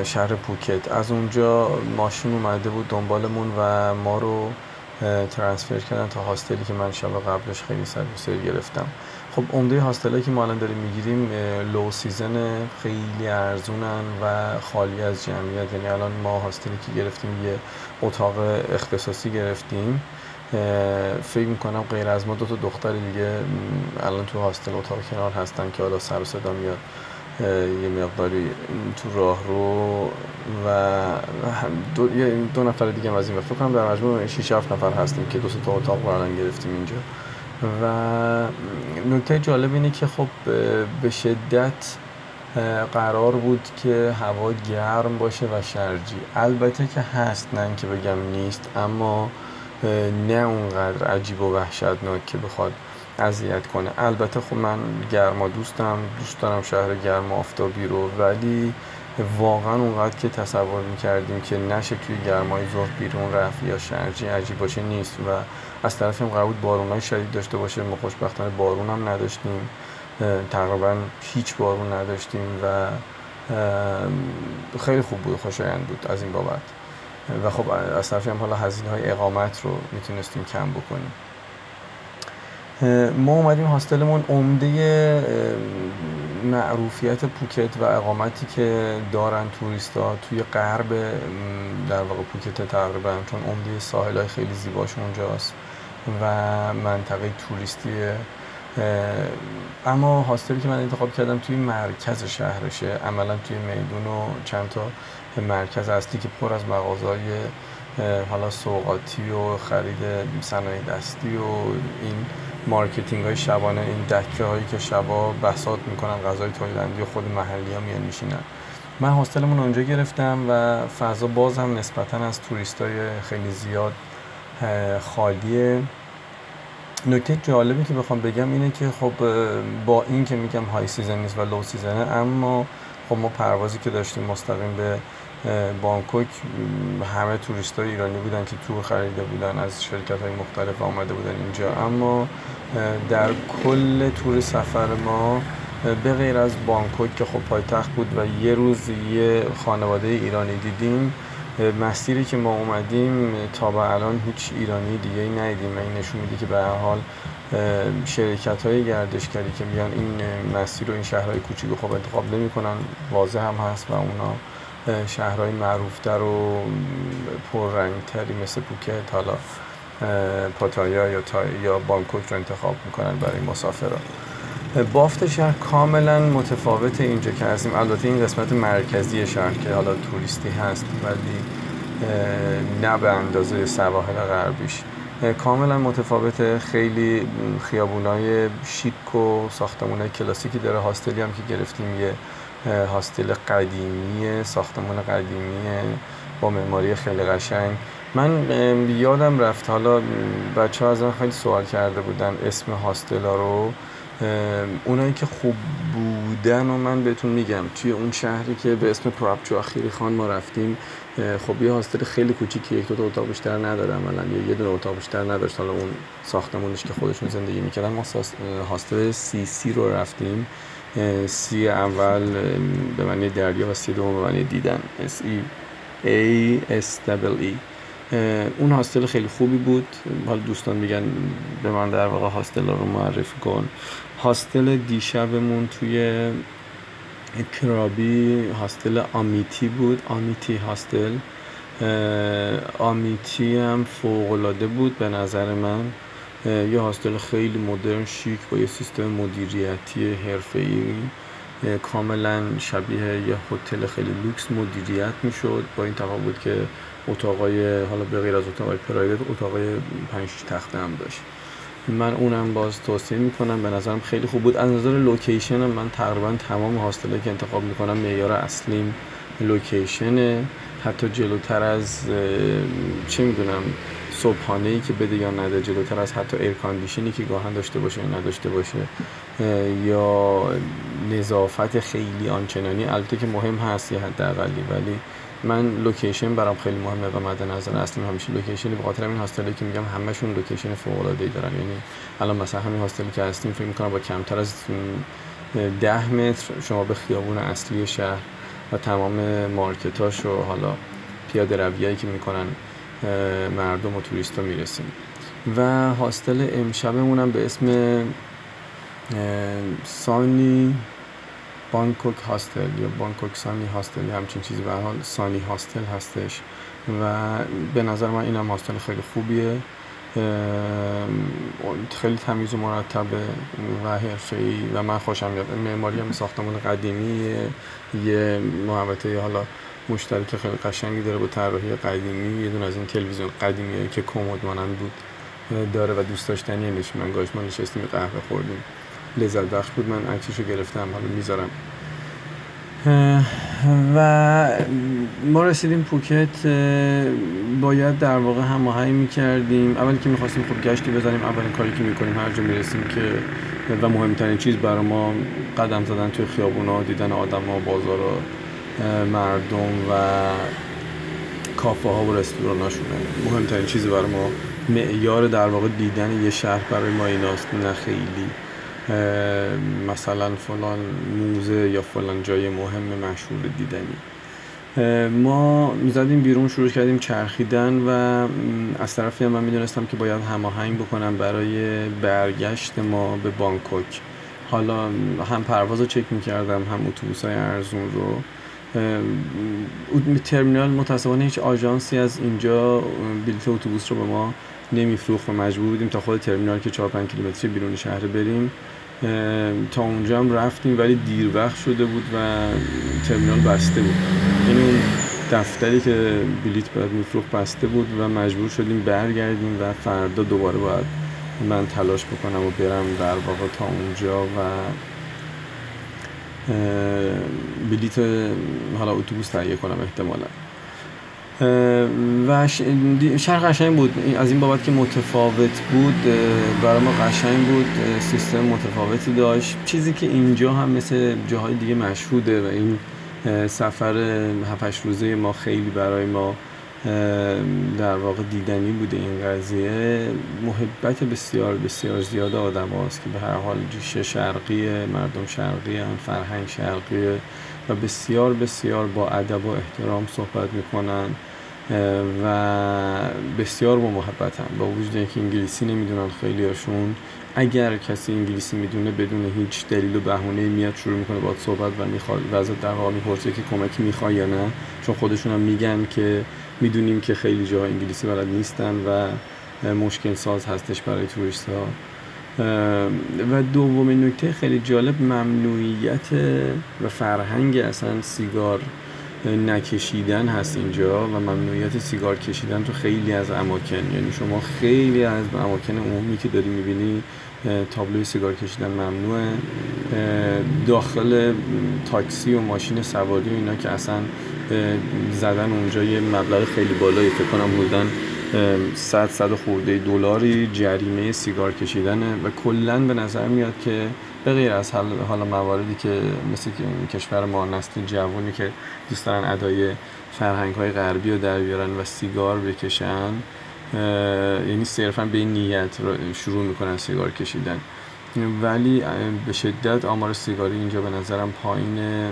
B: شهر پوکت. از اونجا ماشین اومده بود دنبالمون و ما رو transfer کردن تا hostel ی که من شب قبلش خیلی سر گرفتم. خب عمده hostel ایی که ما الان داریم می‌گیریم low season خیلی ارزونن و خالی از جمعیت. یعنی الان ما hostel ی که گرفتیم یه اتاق اختصاصی گرفتیم. فکر می‌کنم غیر از ما دو تا دختر دیگه الان تو هاستل اتاق کنار هستن که حالا سر و صدا میاد. یه مقداری تو راه رو و دو, دو نفر دیگه هم از این فکر کنم در مجموع 6 7 نفر هستیم که دو تا اتاق برادن گرفتیم اینجا. و نکته جالب اینه که خب به شدت قرار بود که هوا گرم باشه و شرجی. البته که هست نه اینکه بگم نیست اما نه اونقدر عجیب و وحشتناک که بخواد اذیت کنه. البته خب من گرما دوستم دوست دارم شهر گرم و آفتابی رو ولی واقعا اونقدر که تصور می‌کردیم که نشه توی گرمای ظهر بیرون رفت یا شرجی عجیب باشه نیست و از طرف هم قرار بود بارون شدید داشته باشه. ما خوشبختانه بارون هم نداشتیم. تقریبا هیچ بارون نداشتیم و خیلی خوب بود خوشایند بود از این بابت. و خب از طرفی هم حالا هزینه های اقامت رو می‌تونستیم کم بکنیم. ما اومدیم هاستلمون عمده معروفیت پوکت و اقامتی که دارن توریستا توی غرب در واقع پوکت تقریبا چون عمده ساحل های خیلی زیباش اونجاست و منطقه توریستی اما هاستلی که من انتخاب کردم توی مرکز شهرشه عملا توی میدون و چند تا مرکز اصلی که پر از مغازه‌های حالا سوقاتی و خرید صنایع دستی و این marketing های شبانه این دکه هایی که شبا بساط می‌کنن غذای تایلندی و خود محلی ها میان میشینن. من hostel مون اونجا گرفتم و فضا باز هم نسبتا از توریست های خیلی زیاد خالیه. نکته جالبی که بخوام بگم اینه که خب با این که میگم high season نیست و low season ه اما خب ما پروازی که داشتیم مستقیم به بانکوک همه توریست های ایرانی بودن که تور خریده بودن از شرکت های مختلف آمده بودن اینجا. اما در کل تور سفر ما به غیر از بانکوک که خب پایتخت بود و یه روز یه خانواده ایرانی دیدیم مسیری که ما اومدیم تا به الان هیچ ایرانی دیگه ای ندیدیم. این نشون میده که به هر حال شرکت های گردشگری که میان این مسیر و این شهرهای کوچیک خب انتخاب نمی‌کنن واضح هم هست و اونا شهرهای معروفتر و پررنگتری مثل پوکت حالا پاتایا یا, یا بانکوک رو انتخاب می‌کنن برای مسافران بافت شهر کاملا متفاوت اینجا که هستیم. البته این قسمت مرکزی شهر که حالا توریستی هست ولی نه به اندازه سواحل غربیش. کاملا متفاوت. خیلی خیابونای شیک و ساختمون کلاسیکی داره. هاستلی هم که گرفتیم یه هاستل قدیمی ساختمان قدیمی با معماری خیلی قشنگ. من یادم رفت حالا بچه ها از من خیلی سوال کرده بودن اسم هاستلا رو. اونایی که خوب بودن و من بهتون میگم توی اون شهری که به اسم پراپچو اخیری خان ما رفتیم خب یه هاستل خیلی کوچیکی یک دو اتاق بیشتر نداره عملا. یا یه دونه اتاق بیشتر نداشت. حالا اون ساختمونش که خودشون زندگی می‌کردن ما هاستل سی سی رو رفتیم. سی اول به معنی دریا و سی دوم به معنی دیدن. S E A S E. اون هاستل خیلی خوبی بود. حالا دوستان میگن به من در واقع هاستل رو معرفی کن. هاستل دیشبمون توی کرابی هاستل آمیتی بود. آمیتی هاستل آمیتی هم فوقلاده بود به نظر من. یه hostel خیلی مدرن شیک با یه سیستم مدیریتی حرفه‌ای. کاملا شبیه یه هتل خیلی لوکس مدیریت می‌شد. با این تفاوت که اتاقای حالا به غیر از اتاقای private اتاقای پنج تخته هم داشت من اونم باز توصیه می‌کنم. به نظرم خیلی خوب بود. از نظر location من تقریبا تمام hostel ا که انتخاب می‌کنم معیار اصلیم location ه. حتی جلوتر از چه می‌دونم صبحانه ای که بده یا نده جلوتر از حتی air condition ی که گاهاً داشته باشه یا نداشته باشه یا نظافت خیلی آنچنانی البته که مهم هست یه حداقلی ولی من location برام خیلی مهمه و مد نظر اصلا همیشه location به خاطر این hostel ی که میگم همشون location فوق العاده ای دارن. یعنی الان مثلا همین hostel ی که هستیم فکر می‌کنم با کمتر از ده متر شما به خیابون اصلی شهر و تمام مارکتاش و حالا پیاده رویایی که می‌کنن مردم و توریست ها می‌رسیم. و هاستل امشبمون هم به اسم سانی بانکوک هاستل یا بانکوک سانی هاستل یا همچین چیزی به حال سانی هاستل هستش. و به نظر من این هم هاستل خیلی خوبیه. خیلی تمیز و مرتبه و حرفه‌ای و من خوشم میاد. معماری هم ساختمان قدیمی یه محوطه حالا مشترک خیلی قشنگی داره با طراحی قدیمی. یه دونه از این تلویزیون قدیمی که کمد مانند بود داره و دوست داشتنی نشون من گاش ما نشستیم قهوه خوردیم. لذت بخش بود. من عکسش رو گرفتم. حالا می‌ذارم. و ما رسیدیم پوکت باید در واقع هماهنگ می‌کردیم. اولی که می‌خواستیم خب گشتی بزنیم اولین کاری که می‌کنیم هر جا می‌رسیم که و مهمترین چیز برای ما قدم زدن توی خیابونا دیدن آدم ها مردم و کافه ها و رستوران هاشونه مهمترین چیزی برای ما معیار در واقع دیدن یه شهر برای ما ایناست نه خیلی. مثلا فلان موزه یا فلان جای مهم مشهور دیدنی. ما زدیم بیرون شروع کردیم چرخیدن و از طرفی هم من می‌دونستم که باید هماهنگ بکنم برای برگشت ما به بانکوک. حالا هم پرواز رو چک می‌کردم هم اتوبوس های ارزون رو. ترمینال متاسفانه هیچ آژانسی از اینجا بلیت اتوبوس رو به ما نمیفروخت و مجبور بودیم تا خود ترمینال که 4 5 کیلومتری بیرون شهر بریم. تا اونجا هم رفتیم ولی دیر وقت شده بود و ترمینال بسته بود. یعنی اون دفتری که بلیت باید میفروخت بسته بود و مجبور شدیم برگردیم و فردا دوباره باید من تلاش بکنم و برم در واقع تا اونجا و بلیت حالا اتوبوس تهیه کنم احتمالا. و شهر قشنگ بود. از این بابت که متفاوت بود برای ما قشنگ بود. سیستم متفاوتی داشت. چیزی که اینجا هم مثل جاهای دیگه مشهوده و این سفر 7 روزه ما خیلی برای ما در واقع دیدنی بوده این قضیه محبت بسیار بسیار زیاد آدم هاست که به هر حال ریشه شرقی مردم شرقی هم فرهنگ شرقی و بسیار بسیار با ادب و احترام صحبت می‌کنن و بسیار با محبت هم با وجود اینکه انگلیسی نمی‌دونن خیلی هاشون اگر کسی انگلیسی می‌دونه بدون هیچ دلیل و بهونه میاد شروع می‌کنه با صحبت و می‌خواد و در واقع می‌پرسه که کمکی می‌خوای یا نه چون خودشون هم میگن که می‌دونیم که خیلی جاها انگلیسی بلد نیستن و مشکل ساز هستش برای توریست ها و دومین نکته خیلی جالب ممنوعیت و فرهنگ اصلا سیگار نکشیدن هست اینجا و ممنوعیت سیگار کشیدن تو خیلی از اماکن. یعنی شما خیلی از اماکن عمومی که داری می‌بینی تابلوی سیگار کشیدن ممنوعه. داخل تاکسی و ماشین سواری و اینا که اصلا زدن اونجا یه مبلغ خیلی بالایی. فکر کنم بودن 100 100 خورده دلاری جریمه سیگار کشیدنه و کلا به نظر میاد که به غیر از حالا مواردی که مثل کشور ما نسل جوانی که دوست دارن ادای فرهنگ های غربی رو در بیارن و سیگار بکشن یعنی صرفا به این نیت رو شروع می‌کنن سیگار کشیدن. ولی به شدت آمار سیگاری اینجا به نظرم پایینه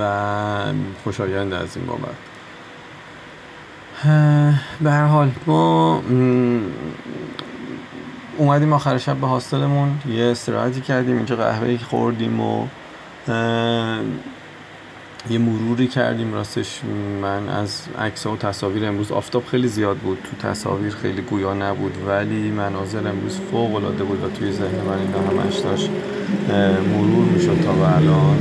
B: و خوشایند از این بابت. به هر حال ما اومدیم آخر شب به هاستلمون. یه استراحتی کردیم اینجا قهوه خوردیم و یه مروری کردیم راستش. من از عکس و تصاویر امروز آفتاب خیلی زیاد بود. تو تصاویر خیلی گویا نبود ولی مناظر امروز فوق العاده بود و توی ذهن من اینا همش داشت مرور می‌شد تا به الان.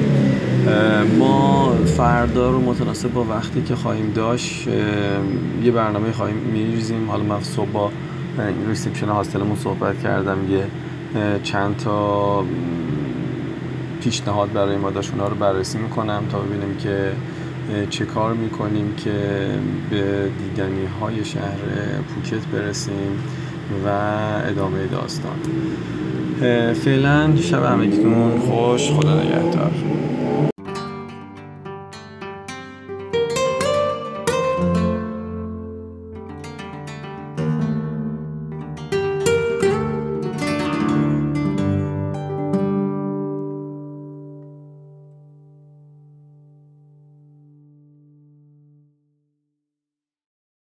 B: ما فردا رو متناسب با وقتی که خواهیم داشت یه برنامه خواهیم میریزیم. حالا من صبح با ریسپشن هاستلمون صحبت کردم یه چند تا پیشنهاد برای ما داشت اونا رو بررسی می‌کنم تا ببینیم که چه کار می‌کنیم که به دیدنی های شهر پوکت برسیم و ادامه داستان. فعلا شب همگیتون خوش خدا نگهدار.